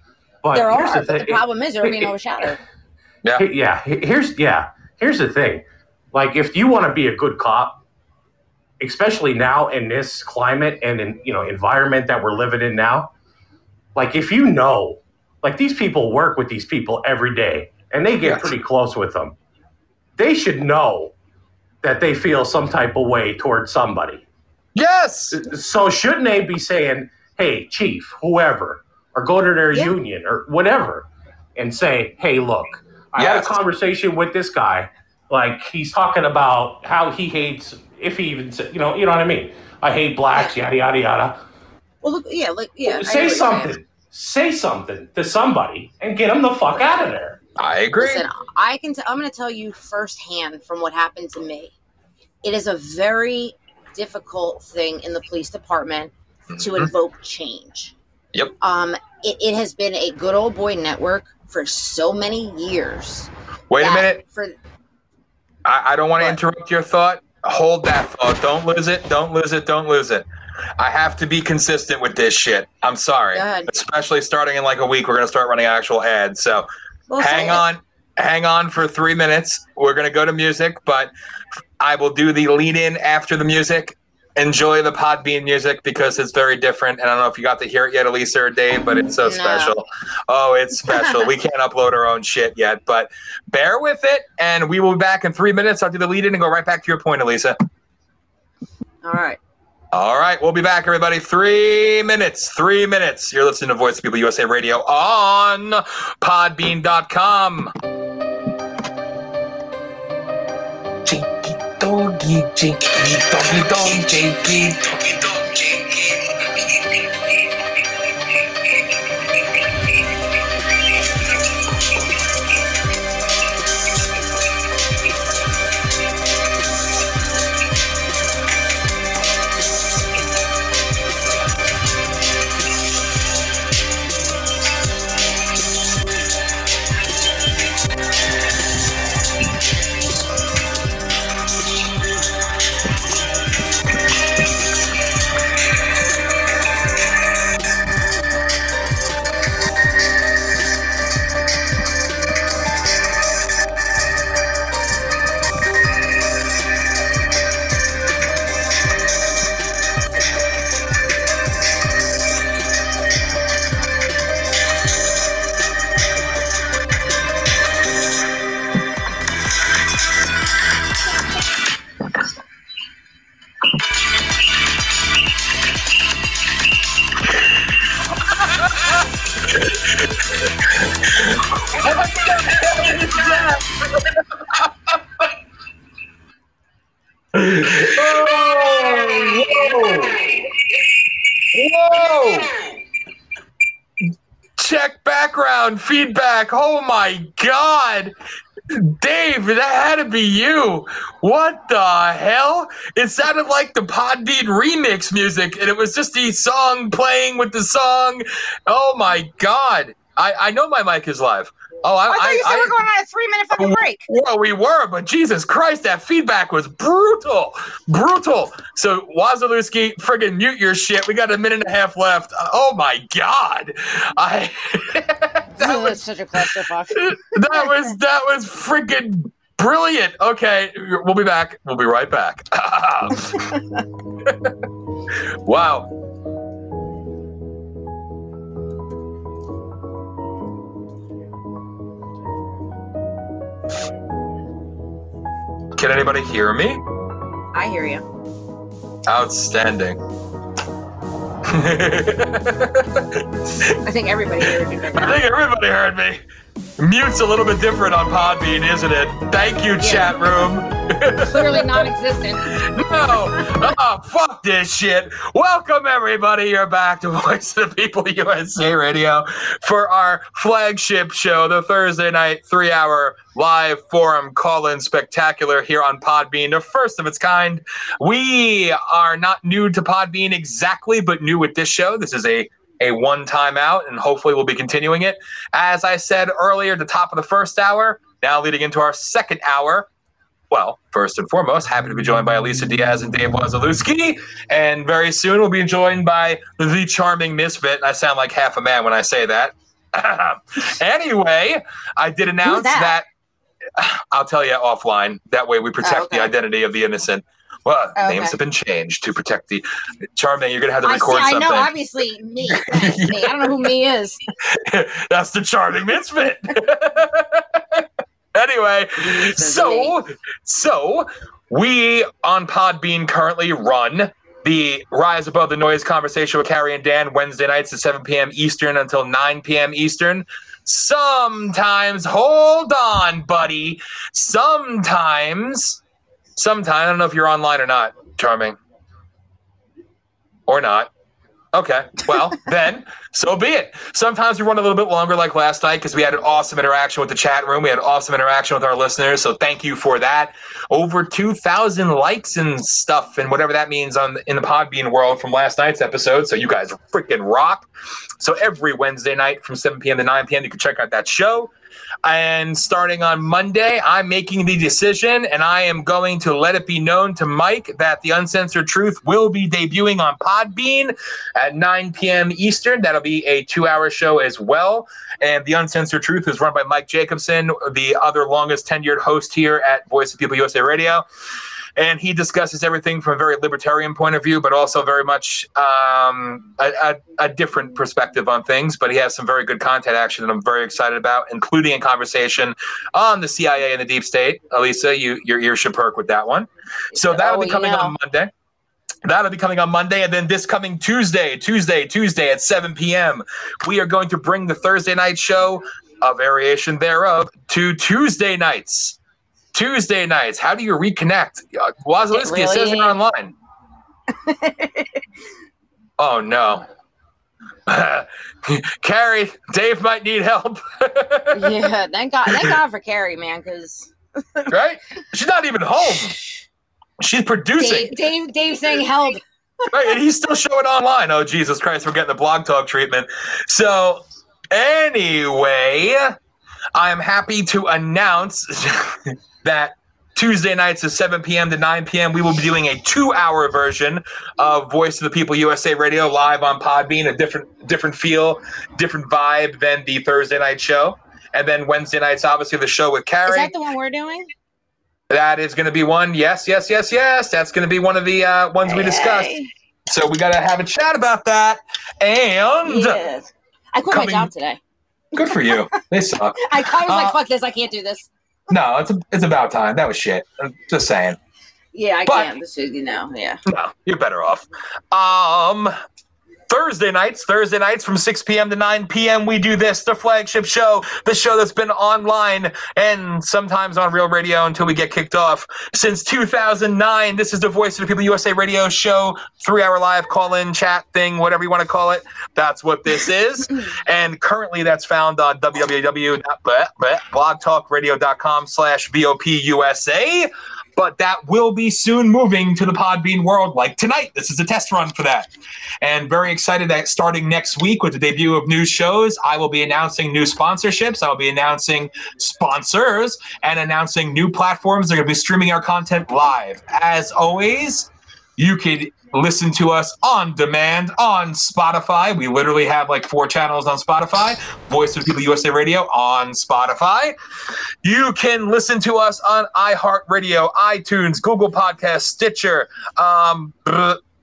but there are, the but the thing. problem is they're being overshadowed. Yeah. Yeah here's yeah here's the thing like if you want to be a good cop especially now in this climate and in you know environment that we're living in now like if you know like these people work with these people every day and they get Yes. pretty close with them they should know that they feel some type of way towards somebody Yes. so shouldn't they be saying, "Hey, chief, whoever," or go to their Yeah. union or whatever, and say, "Hey, look, I had a conversation with this guy. Like he's talking about how he hates, if he even, said, you know, you know what I mean. I hate blacks, yada yada yada. Well, look, yeah, like yeah. I say know what you're saying. something, say something to somebody, and get them the fuck out of there. I agree. Listen, I can. T- I'm going to tell you firsthand from what happened to me. It is a very difficult thing in the police department to Mhm. invoke change. Yep. Um, it, it has been a good old boy network for so many years. Wait a minute. For I, I don't want to interrupt your thought. Hold that thought. Don't lose it. Don't lose it. Don't lose it. I have to be consistent with this shit. I'm sorry. Especially starting in like a week, we're going to start running actual ads. So well, hang it. Hang on for three minutes. We're going to go to music, but I will do the lead in after the music. Enjoy the Podbean music because it's very different. And I don't know if you got to hear it yet, Elisa or Dave, but it's so No. special. Oh, it's special. we can't upload our own shit yet, but bear with it. And we will be back in three minutes. I'll do the lead in and go right back to your point, Elisa. All right. All right, we'll be back, everybody. Three minutes. Three minutes. You're listening to Voice of People USA Radio on podbean.com. Doggy, doggy dog, doggy dog, jinky. What the hell? It sounded like the Pod Podbean remix music, and it was just the song playing with the song. Oh my god. I, I know my mic is live. Oh, I, I thought you said I, we're going on a three minute fucking break. well, we were, but Jesus Christ, that feedback was brutal, brutal. So Wazalewski, friggin' mute your shit. We got a minute and a half left. Oh my God, I that This was such a clusterfuck. that was that was friggin' brilliant. Okay, we'll be back. We'll be right back. wow. Can anybody hear me? I hear you. Outstanding. I think everybody heard you. I think everybody heard me. Mute's a little bit different on Podbean, isn't it? Thank you, chat room. Clearly non-existent. no, oh, fuck this shit. Welcome everybody. You're back to Voice of the People USA Radio for our flagship show, the Thursday night three-hour live forum call-in spectacular here on Podbean, the first of its kind. We are not new to Podbean exactly, but new with this show. This is a a one time out, and hopefully we'll be continuing it. As I said earlier, the top of the first hour, now leading into our second hour. Well, first and foremost, happy to be joined by Elisa Diaz and Dave Wazalewski. And very soon we'll be joined by the charming Misfit. I sound like half a man when I say that. anyway, I did announce that? that? I'll tell you offline. That way we protect Oh, okay. the identity of the innocent. Well, Oh, names have been changed to protect the charming. You're gonna have to I see. record I something. know. Obviously, me. Me. I don't know who me is. That's the charming misfit. anyway, so so we on Podbean currently run the Rise Above the Noise conversation with Carrie and Dan Wednesday nights at 7 p.m. Eastern until 9 p.m. Eastern. Sometimes, hold on, buddy. Sometimes, sometimes, I don't know if you're online or not, Charming. Or not. Okay. Well, then, so be it. Sometimes we run a little bit longer, like last night, because we had an awesome interaction with the chat room. We had awesome interaction with our listeners. So thank you for that. Over 2,000 likes and stuff, and whatever that means on in the Podbean world from last night's episode. So you guys freaking rock. So every Wednesday night from 7 p.m. to 9 p.m., you can check out that show. And starting on Monday, I'm making the decision and I am going to let it be known to Mike that the Uncensored Truth will be debuting on Podbean at 9 p.m. Eastern. That'll be a two hour show as well. And the Uncensored Truth is run by Mike Jacobson, the other longest tenured host here at Voice of People USA Radio. And he discusses everything from a very libertarian point of view, but also very much um, a, a, a different perspective on things. But he has some very good content action that I'm very excited about, including a conversation on the CIA and the deep state. Elisa, you your ears should perk with that one. So that'll Oh, be coming on Monday. That'll be coming on Monday. And then this coming Tuesday, Tuesday, Tuesday at 7 p.m., we are going to bring the Thursday night show, a variation thereof, to Tuesday nights. Tuesday nights. How do you reconnect? Uh, Wazalewski, it says really- you're online. oh, no. Carrie, Dave might need help. yeah, thank God, thank God for Carrie, man, because right? She's not even home. She's producing. Dave, Dave, Dave saying help. Right, and he's still showing online. Oh, Jesus Christ, we're getting the blog talk treatment. So, anyway, I'm happy to announce that Tuesday nights at 7 p.m. to 9 p.m., we will be doing a two hour version of Voice of the People USA Radio live on Podbean, a different, different feel, different vibe than the Thursday night show. And then Wednesday nights, obviously, the show with Carrie. Is that the one we're doing? That is going to be one. Yes, yes, yes, yes. That's going to be one of the uh, ones we discussed. So we got to have a chat about that. And Yes. I quit Coming- my job today. good for you. They suck. I, I was Uh, like, fuck this, I can't do this. No, it's it's about time. That was shit. I'm just saying. Yeah, I but- can't. This is, you know, yeah. No, you're better off. Um, Thursday nights, Thursday nights from 6 p.m. to 9 p.m. We do this, the flagship show, the show that's been online and sometimes on real radio until we get kicked off since 2009. This is the Voice of the People USA radio show, three-hour live call-in chat thing, whatever you want to call it. That's what this is. and currently that's found on www.blogtalkradio.com slash VOPUSA. But that will be soon moving to the Podbean world like tonight. This is a test run for that. And very excited that starting next week with the debut of new shows, I will be announcing new sponsorships. I'll be announcing sponsors and announcing new platforms They're going to be streaming our content live. As always, you could listen to us on demand on Spotify. We literally have like four channels on Spotify. Voice of People USA Radio on Spotify. You can listen to us on iHeartRadio, iTunes, Google Podcast, Stitcher, um,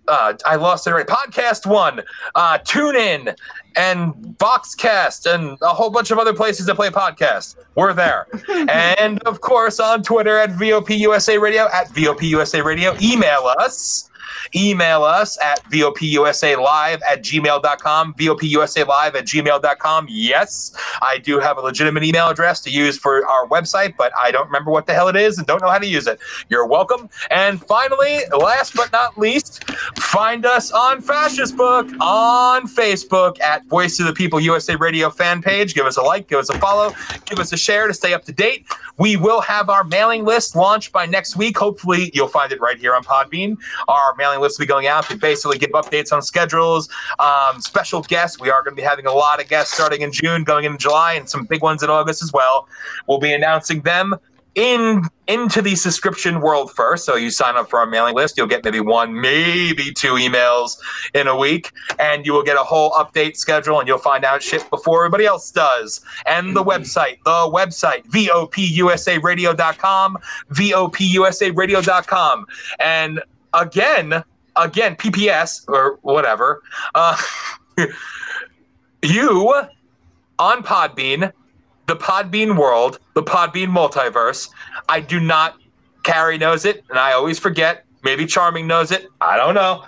uh, I lost it right. Podcast One, uh, TuneIn, and Boxcast, and a whole bunch of other places that play podcasts. We're there. and of course, on Twitter at VOPUSA Radio, at VOPUSA Radio. Email us Email us at VOPUSALive at gmail.com, VOPUSALive at gmail.com. Yes, I do have a legitimate email address to use for our website, but I don't remember what the hell it is and don't know how to use it. You're welcome. And finally, last but not least, find us on Fascist Book on Facebook at Voice of the People USA Radio fan page. Give us a like, give us a follow, give us a share to stay up to date. We will have our mailing list launched by next week. Hopefully, you'll find it right here on Podbean. Our mailing list will be going out to basically give updates on schedules, um, special guests. We are going to be having a lot of guests starting in June, going into July, and some big ones in August as well. We'll be announcing them in into the subscription world first. So you sign up for our mailing list, you'll get maybe one, maybe two emails in a week, and you will get a whole update schedule, and you'll find out shit before everybody else does. And the website, the website, VOPUSARadio.com, VOPUSARadio.com, and again, again, PPS or whatever. Uh, you on Podbean the Podbean world, the Podbean multiverse. I do not. Carrie knows it, and I always forget. Maybe Charming knows it. I don't know.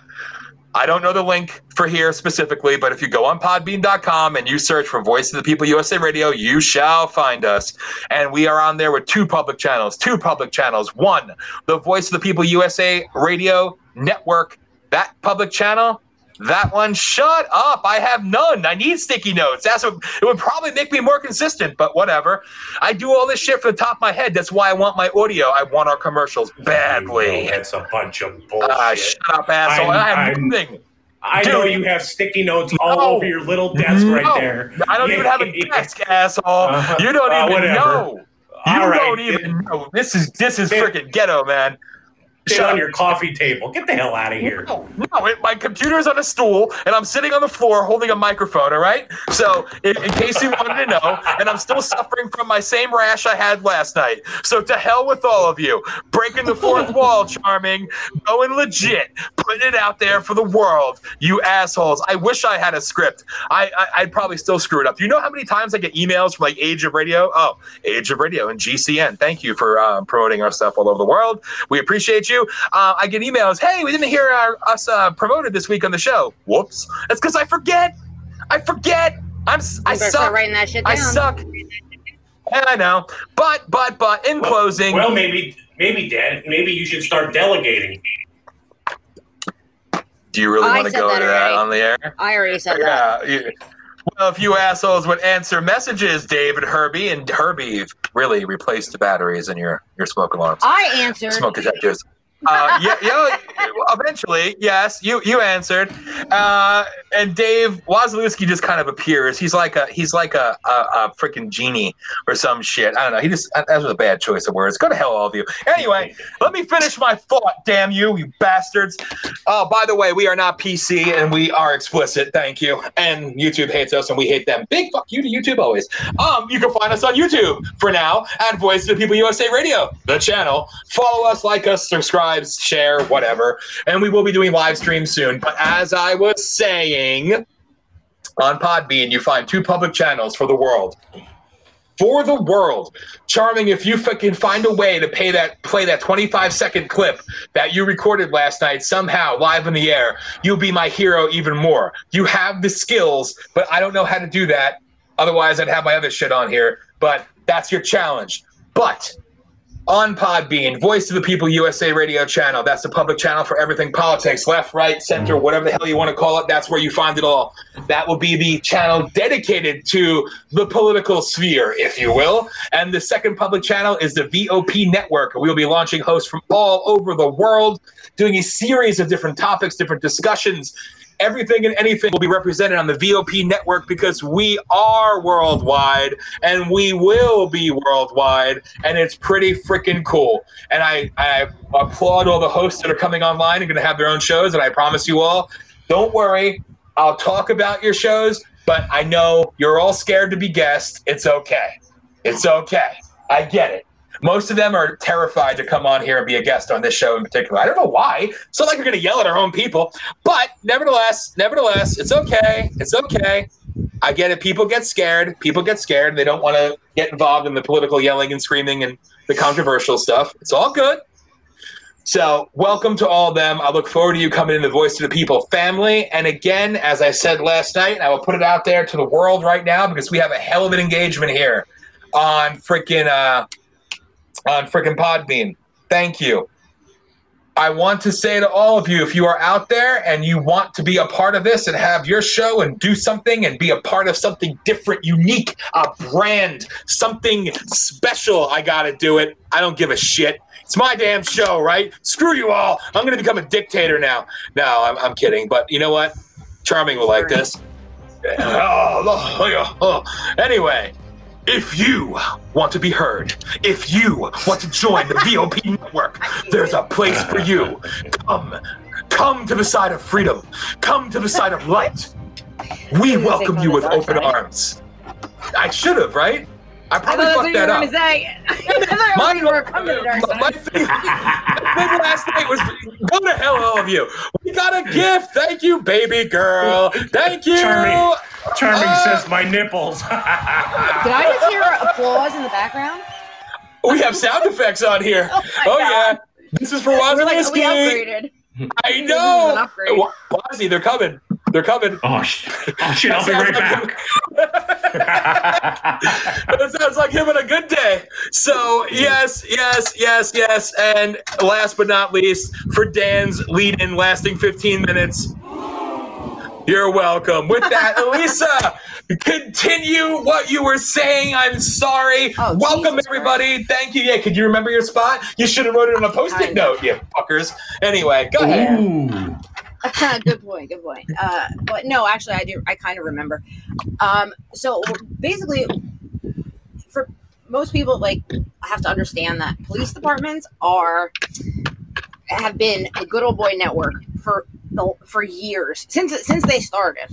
I don't know the link for here specifically, but if you go on podbean.com and you search for Voice of the People USA Radio, you shall find us. And we are on there with two public channels, two public channels. One, the Voice of the People USA Radio Network. That public channel that one, shut up. I have none. I need sticky notes. That's what it would probably make me more consistent, but whatever. I do all this shit from the top of my head. That's why I want my audio. I want our commercials badly. That's a bunch of bullshit. Ah, shut up, asshole. I'm- I have I'm- nothing. I Dude. know you have sticky notes all No. over your little desk right there. I don't even have a desk, asshole. Uh, you don't uh, even whatever. know. You All right. don't even know. This is this is freaking ghetto, man. Sit on your coffee table. Get the hell out of here. No, no it, my computer's on a stool and I'm sitting on the floor holding a microphone, all right? So, in, in case you wanted to know, and I'm still suffering from my same rash I had last night. So, to hell with all of you. Breaking the fourth wall, charming, going legit, putting it out there for the world, you assholes. I wish I had a script. I, I, I'd probably still screw it up. Do you know how many times I get emails from like Age of Radio? Oh, Age of Radio and GCN. Thank you for um, promoting our stuff all over the world. We appreciate you. Uh, I get emails. Hey, we didn't hear our, us uh, promoted this week on the show. Whoops. That's because I forget. I forget. I'm. s- I You suck. writing that shit down. I suck. Yeah, I know. But but but in closing, Well, maybe, maybe, Dad, maybe you should start delegating. do you really I want to go that to that on the air? I already said that. Yeah. you- Well, if you assholes would answer messages, David Herbie and Herbie, really replaced the batteries in your your smoke alarms. I answered. smoke detectors. Uh, yeah, yeah, eventually, yes, you you answered, uh, and Dave Wazalewski just kind of appears. He's like a he's like a a, a freaking genie or some shit. I don't know. He just that was a bad choice of words. Go to hell, all of you. Anyway, let me finish my thought. Damn you, you bastards! Oh, by the way, we are not PC and we are explicit. Thank you. And YouTube hates us and we hate them. Big fuck you to YouTube always. Um, you can find us on YouTube for now at Voice of the People USA Radio, the channel. Follow us, like us, subscribe, share, whatever. And we will be doing live streams soon. But as I was saying, on Podbean, you find two public channels for the world. For the world, charming. If you fucking find a way to pay that, play that 25 second clip that you recorded last night somehow live in the air, you'll be my hero even more. You have the skills, but I don't know how to do that. Otherwise, I'd have my other shit on here. But that's your challenge. But on Podbean, Voice of the People USA radio channel. That's the public channel for everything politics, left, right, center, whatever the hell you want to call it. That's where you find it all. That will be the channel dedicated to the political sphere, if you will. And the second public channel is the VOP network. We will be launching hosts from all over the world, doing a series of different topics, different discussions. Everything and anything will be represented on the VOP network because we are worldwide and we will be worldwide, and it's pretty freaking cool. And I, I applaud all the hosts that are coming online and going to have their own shows. And I promise you all, don't worry, I'll talk about your shows, but I know you're all scared to be guests. It's okay. It's okay. I get it. Most of them are terrified to come on here and be a guest on this show in particular. I don't know why. It's not like we're going to yell at our own people, but nevertheless, nevertheless, it's okay. It's okay. I get it. People get scared. People get scared. They don't want to get involved in the political yelling and screaming and the controversial stuff. It's all good. So, welcome to all of them. I look forward to you coming in the Voice of the People family. And again, as I said last night, I will put it out there to the world right now because we have a hell of an engagement here on freaking uh, on freaking Podbean. Thank you. I want to say to all of you if you are out there and you want to be a part of this and have your show and do something and be a part of something different, unique, a brand, something special, I got to do it. I don't give a shit. It's my damn show, right? Screw you all. I'm going to become a dictator now. No, I'm, I'm kidding. But you know what? Charming will like this. Oh, oh, oh. Anyway, if you want to be heard, if you want to join the VOP network, there's a place for you. Come, come to the side of freedom. Come to the side of light. We You were gonna welcome you with open arms. I should have, right? I I probably thought fucked that what you were up. gonna say. I My, you were coming to the dark my side. thing, my last night was go to hell, all of you. We got a gift. Thank you, baby girl. Thank you. Charming. Charming Uh, says my nipples. Did I just hear applause in the background? We have sound effects on here. Oh Oh yeah. This is for We're like, we Wozniacki. upgraded. I This is an know. upgrade. Wa- Wozzy, they're coming. They're coming. oh, sh- oh shit! I'll be Sounds right like back. That sounds like him on a good day. So yes, yes, yes, yes. And last but not least, for Dan's lead-in lasting 15 minutes. You're welcome. With that, Elisa, continue what you were saying. I'm sorry. Oh, welcome Jesus everybody. Thank you. Yeah, could you remember your spot? You should have wrote it on a post-it note, you fuckers. Anyway, go ahead. Good point. Good point. Uh, but no, actually, I do. I kind of remember. Um, so basically, for most people, like, I have to understand that police departments are have been a good old boy network for the for years since since they started,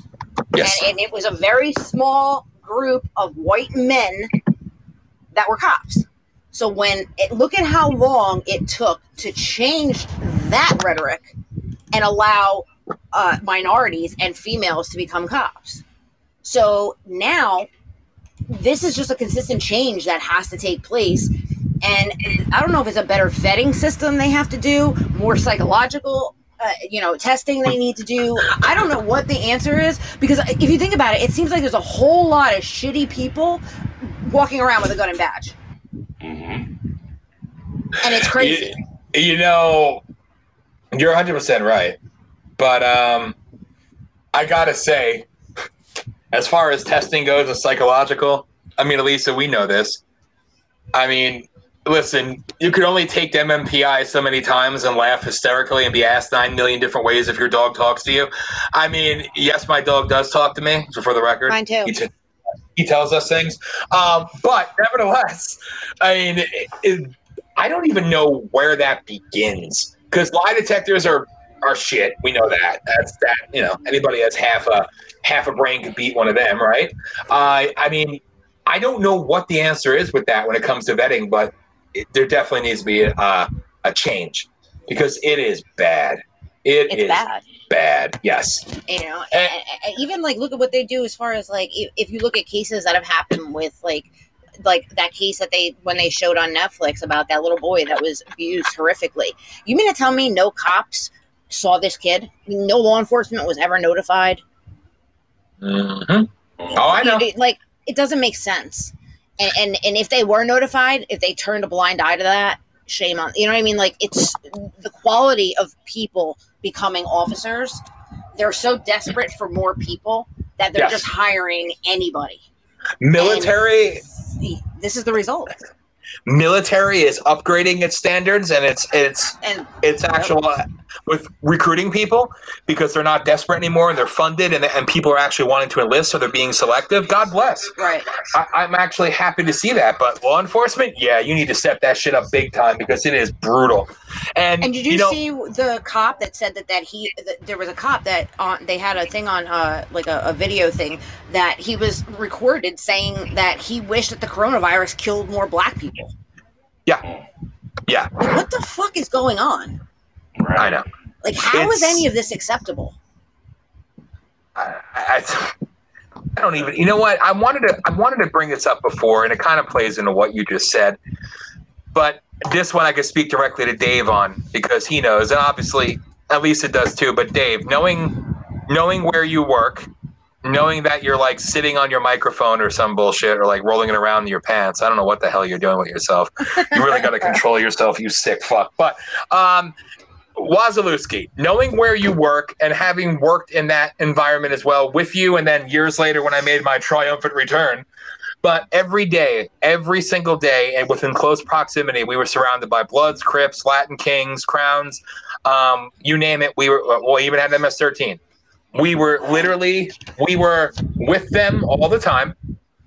Yes. and, and it was a very small group of white men that were cops. So when it, look at how long it took to change that rhetoric and allow uh, minorities and females to become cops. So now this is just a consistent change that has to take place. And I don't know if it's a better vetting system they have to do, more psychological, uh, you know, testing they need to do. I don't know what the answer is because if you think about it, it seems like there's a whole lot of shitty people walking around with a gun and badge, mm-hmm. and it's crazy. You, you know, you're 100% right. But um, I got to say, as far as testing goes and psychological, I mean, Elisa, we know this. I mean, listen, you could only take the MMPI so many times and laugh hysterically and be asked nine million different ways if your dog talks to you. I mean, yes, my dog does talk to me, so for the record. Mine too. He, t- he tells us things. Um, but nevertheless, I mean, it, it, I don't even know where that begins because lie detectors are are shit. We know that. That's that. You know, anybody that's half a half a brain could beat one of them, right? Uh, I mean, I don't know what the answer is with that when it comes to vetting, but it, there definitely needs to be a, a change because it is bad. It It's is bad. bad. Yes. you know Eh. and, and even like look at what they do as far as like if, if you look at cases that have happened with like like that case that they when they showed on netflix about that little boy that was abused horrifically. You mean to tell me no cops saw this kid? No law enforcement was ever notified? Hmm Oh, I know. Like it doesn't make sense. And, and and if they were notified if they turned a blind eye to that shame on you know what i mean? Like it's the quality of people becoming officers they're so desperate for more people that they're Yes. just hiring anybody. Military this is the result military is upgrading its standards and its its and its actual uh, with recruiting people because they're not desperate anymore and they're funded and, and people are actually wanting to enlist so they're being selective. God bless. Right. I, i'm actually happy to see that but law enforcement yeah you need to step that shit up big time because it is brutal. And, and did you, know see the cop that said that that he that there was a cop that on they had a thing on uh like a, a video thing that he was recorded saying that he wished that the coronavirus killed more black people yeah mm. yeah like what the fuck is going on Right. i know like how is It's- any of this acceptable I, I, I don't even. You know what? I wanted to. I wanted to bring this up before, and it kind of plays into what you just said. but this one I could speak directly to Dave on because he knows, and obviously at least it does too. But Dave, knowing knowing where you work, knowing that you're like sitting on your microphone or some bullshit or like rolling it around in your pants. I don't know what the hell you're doing with yourself. You really got to control yourself, you sick fuck. But um, Wazalewski, knowing where you work and having worked in that environment as well with you, and then years later when I made my triumphant return. But every day, every single day, and within close proximity, we were surrounded by Bloods, Crips, Latin Kings, Crowns, um, you name it. We were, well, even had MS-13. We were literally, we were with them all the time.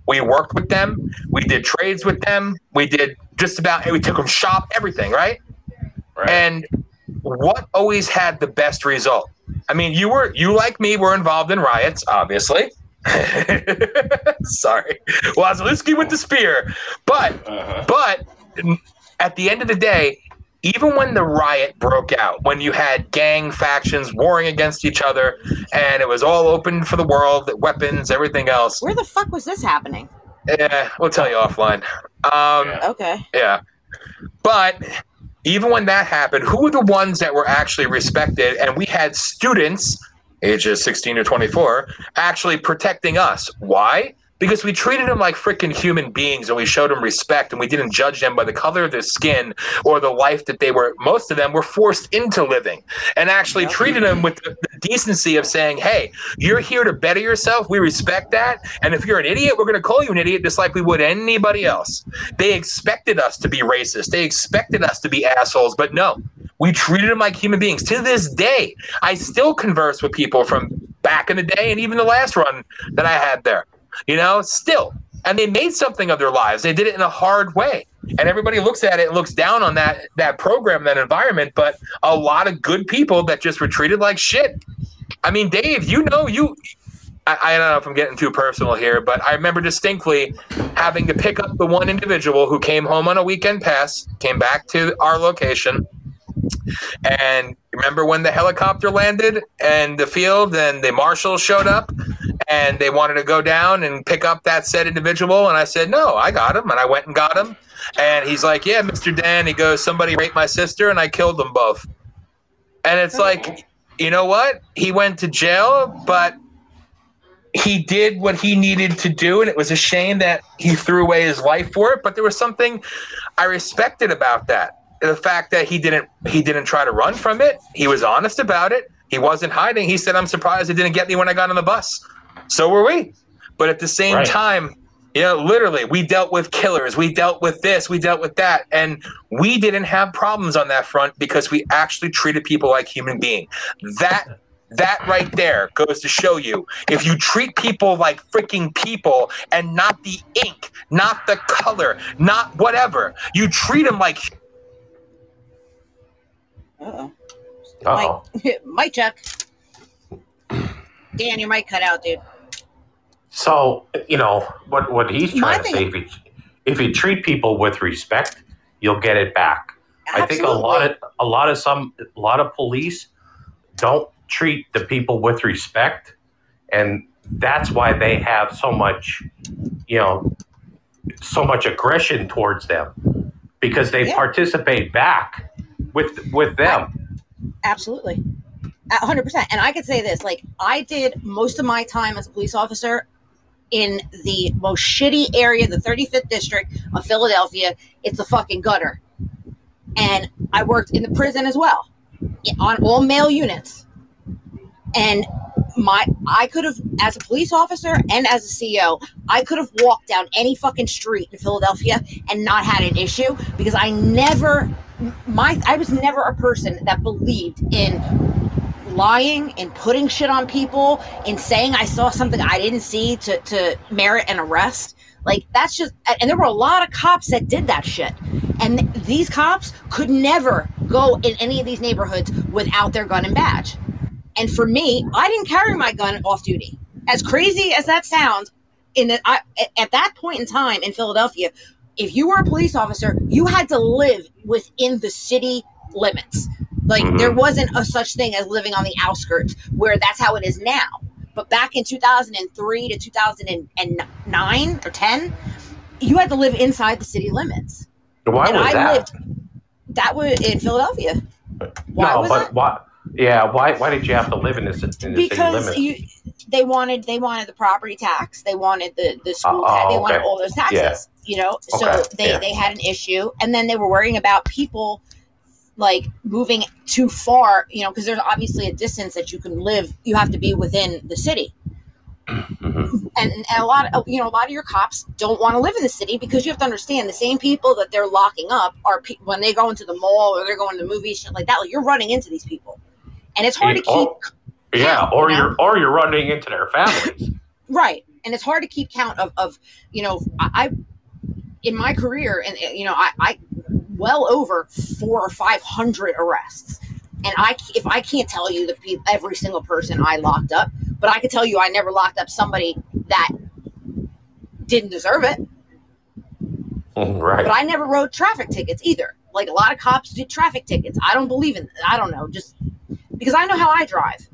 We worked with them. We did trades with them. We did just about, we took them shop, everything, right? Right. And what always had the best result? I mean, you were you like me were involved in riots, obviously. Sorry, Wazalewski with the spear, but Uh-huh. but at the end of the day, even when the riot broke out, when you had gang factions warring against each other, and it was all open for the world, weapons, everything else. Where the fuck was this happening? Yeah, we'll tell you offline. Um, Yeah. Okay. yeah. But even when that happened, who were the ones that were actually respected? And we had students, ages 16 to 24, actually protecting us. Why? Because we treated them like freaking human beings and we showed them respect and we didn't judge them by the color of their skin or the life that they were, most of them were forced into living and actually Yep. treated them with the the decency of saying, hey, you're here to better yourself. We respect that. And if you're an idiot, we're going to call you an idiot just like we would anybody else. They expected us to be racist. They expected us to be assholes, but no, we treated them like human beings. To this day, I still converse with people from back in the day and even the last run that I had there. You know, still. And they made something of their lives. They did it in a hard way. And everybody looks at it and looks down on that that program, that environment, but a lot of good people that just were treated like shit. I mean, Dave, you know you I, I don't know if I'm getting too personal here, but I remember distinctly having to pick up the one individual who came home on a weekend pass, came back to our location, and remember when the helicopter landed and the field and the marshals showed up and they wanted to go down and pick up that said individual and I said, "No, I got him." And I went and got him. And he's like, "Yeah, Mr. Dan." He goes, "Somebody raped my sister and I killed them both." And it's like, you know what? He went to jail, but he did what he needed to do and it was a shame that he threw away his life for it, but there was something I respected about that the fact that he didn't he didn't try to run from it. He was honest about it. He wasn't hiding. He said, "I'm surprised it didn't get me when I got on the bus." So were we. But at the same Right. time, you know, literally, we dealt with killers. We dealt with this. We dealt with that, and we didn't have problems on that front because we actually treated people like human beings. That that right there goes to show you if you treat people like freaking people and not the ink, not the color, not whatever, you treat them like Uh-oh. Uh-oh. Mic, mic check. Dan, your mic cut out, dude. So you know what what he's My trying to thing- say. If you, if you treat people with respect, you'll get it back. I think a lot of a lot of some a lot of police don't treat the people with respect, and that's why they have so much, you know, so much aggression towards them because they Yeah. participate back with with them. Absolutely. A hundred percent. And I could say this, like I did most of my time as a police officer in the most shitty area, the 35th district of Philadelphia. It's a fucking gutter. And I worked in the prison as well, on all male units. And my I could have as a police officer and as a CO, I could have walked down any fucking street in Philadelphia and not had an issue because I never my I was never a person that believed in lying and putting shit on people and saying I saw something I didn't see to to merit an arrest. Like that's just and there were a lot of cops that did that shit. And th- these cops could never go in any of these neighborhoods without their gun and badge. And for me, I didn't carry my gun off duty. As crazy as that sounds, in that I at that point in time in Philadelphia, if you were a police officer, you had to live within the city limits. Like Mhm. there wasn't a such thing as living on the outskirts, where that's how it is now. But back in 2003 to 2009 or 10, you had to live inside the city limits. Why and was I that? lived that was in Philadelphia. Why no, was but that? why? Yeah, why? Why did you have to live in this in the city because you they wanted they wanted the property tax they wanted the the school Oh, tax they okay. wanted all those taxes Yeah. You know so they yeah. they had an issue and then they were worrying about people like moving too far you know because there's obviously a distance that you can live you have to be within the city Mhm. and, and a lot of you know a lot of your cops don't want to live in the city because you have to understand the same people that they're locking up are pe- when they go into the mall or they're going to the movies shit like that like you're running into these people and it's hard to keep Oh, yeah, or you you're or you're running into their families. right and it's hard to keep count of, of you know I in my career and you know I, I well over four or five hundred arrests. And i if i can't tell you the pe- every single person i locked up but i can tell you i never locked up somebody that didn't deserve it. Right. but i never wrote traffic tickets either. Like a lot of cops do traffic tickets. I don't believe in i don't know just because i know how i drive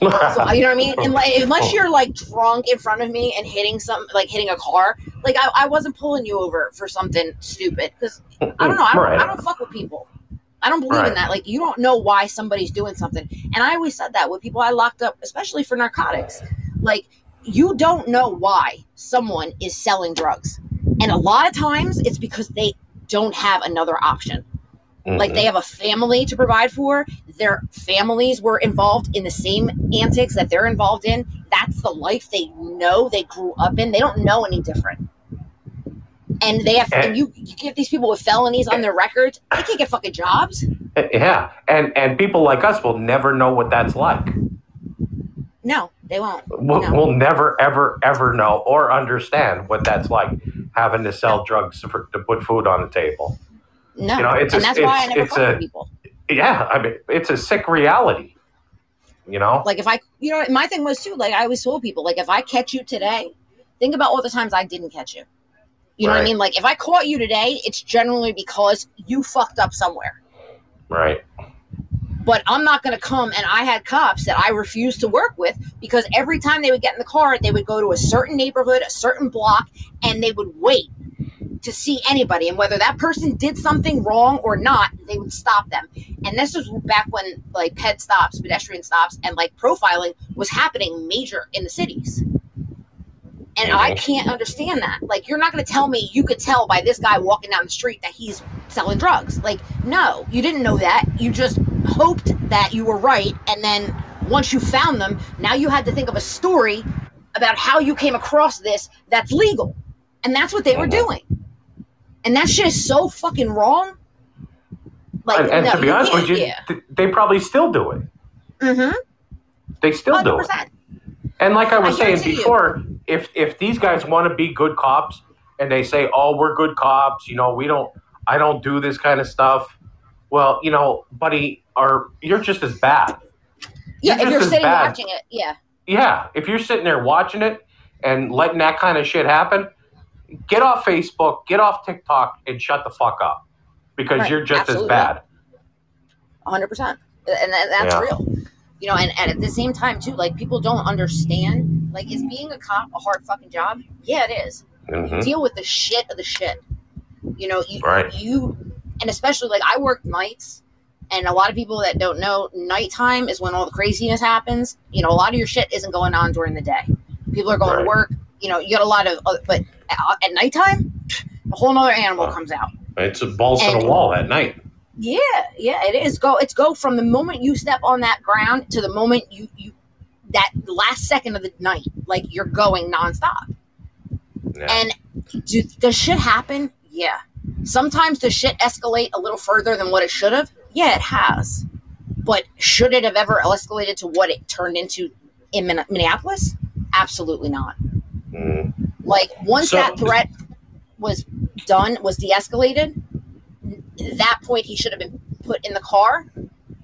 So, you know what I mean? Unless oh. you're like drunk in front of me and hitting some, like hitting a car, like I, I wasn't pulling you over for something stupid because I don't know. I don't, Right. I don't fuck with people. I don't believe Right. in that. Like you don't know why somebody's doing something. And I always said that with people I locked up, especially for narcotics. Like you don't know why someone is selling drugs, and a lot of times it's because they don't have another option like Mhm. they mm-hmm. have a family to provide for. Their families were involved in the same antics that they're involved in. That's the life they know they grew up in. They don't know any different. And they have eh. and you, you give these people with felonies on eh. their records they can't get fucking jobs. Eh, yeah, and and people like us will never know what that's like. no they won't. We'll, No. we'll never, ever, ever know or understand what that's like having to sell drugs for, to put food on the table. No You know, it's and a- that's why i it's- never it's fuck a- people. Yeah, I mean, it's a sick reality. You know, like if i you know my thing was too like i always told people like if i catch you today think about all the times i didn't catch you. You know what i mean? Like if i caught you today it's generally because you fucked up somewhere. Right? but I'm not going to come and I had cops that I refused to work with because every time they would get in the car, they would go to a certain neighborhood, a certain block, and they would wait to see anybody. And whether that person did something wrong or not, they would stop them. And this was back when like ped stops, pedestrian stops, and like profiling was happening major in the cities. And I can't understand that. Like, you're not going to tell me you could tell by this guy walking down the street that he's selling drugs. Like, no, you didn't know that. You just hoped that you were right. And then once you found them, now you had to think of a story about how you came across this that's legal. And that's what they were Mhm. doing. And that shit is so fucking wrong. Like, and and no, to be honest with you, yeah. th- they probably still do it. Mm-hmm. They still do it. And like I was I saying you. before, if if these guys want to be good cops and they say, "Oh, we're good cops," you know, we don't, I don't do this kind of stuff. Well, you know, buddy, are you're just as bad. Yeah, You're if you're sitting bad. watching it, yeah. Yeah, if you're sitting there watching it and letting that kind of shit happen, get off Facebook, get off TikTok, and shut the fuck up because Right, you're just absolutely. as bad. hundred percent, and that's Yeah. real. You know, and, and at the same time too, like people don't understand. Like, is being a cop a hard fucking job? Yeah, it is. Mhm. You deal with the shit of the shit. You know, you, Right. you, and especially like I work nights, and a lot of people that don't know, nighttime is when all the craziness happens. You know, a lot of your shit isn't going on during the day. People are going Right. to work. You know, you got a lot of, uh, but at, nighttime, a whole nother animal comes out. It's a balls to the wall at night. Yeah, yeah, it is. Go. It's go from the moment you step on that ground to the moment you you that last second of the night. Like you're going nonstop. Yeah. And do, does shit happen? Yeah. Sometimes does shit escalate a little further than what it should have? Yeah, it has. But should it have ever escalated to what it turned into in Minneapolis? Absolutely not. Mhm. Like once So- that threat was done, was de-escalated, that point he should have been put in the car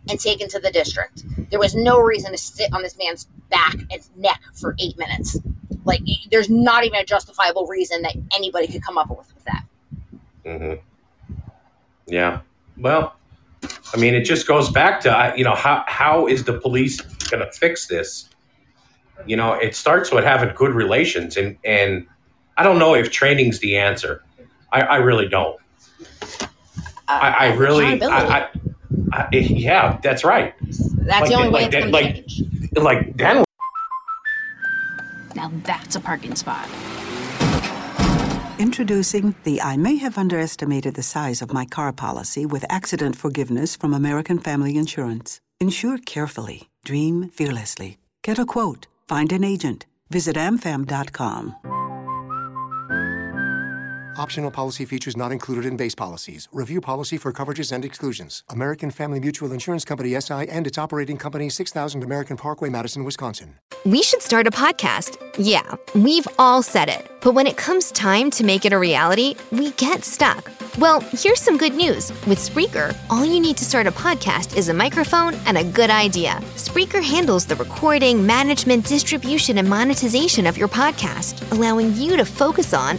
and taken to the district. There was no reason to sit on this man's back and neck for eight minutes. Like there's not even a justifiable reason that anybody could come up with, with that. hmm Yeah. Well, I mean, it just goes back to you know how how is the police going to fix this? You know, it starts with having good relations, and and I don't know if training's the answer. I, I really don't. Uh, I, I really. I, I, I, yeah, that's right. That's like the only that- way like it's that- going to like- change. Like then, Now that's a parking spot. Introducing the I may have underestimated the size of my car policy with accident forgiveness from American Family Insurance. Insure carefully, dream fearlessly. Get a quote, find an agent. Visit amfam.com. Optional policy features not included in base policies. Review policy for coverages and exclusions. American Family Mutual Insurance Company SI and its operating company 6000 American Parkway, Madison, Wisconsin. We should start a podcast. Yeah, we've all said it. But when it comes time to make it a reality, we get stuck. Well, here's some good news. With Spreaker, all you need to start a podcast is a microphone and a good idea. Spreaker handles the recording, management, distribution, and monetization of your podcast, allowing you to focus on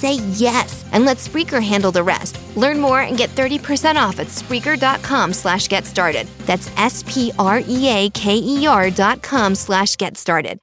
say yes and let Spreaker handle the rest. Learn more and get 30% off at Spreaker.com slash get started. That's S P R E A K E R dot com slash get started.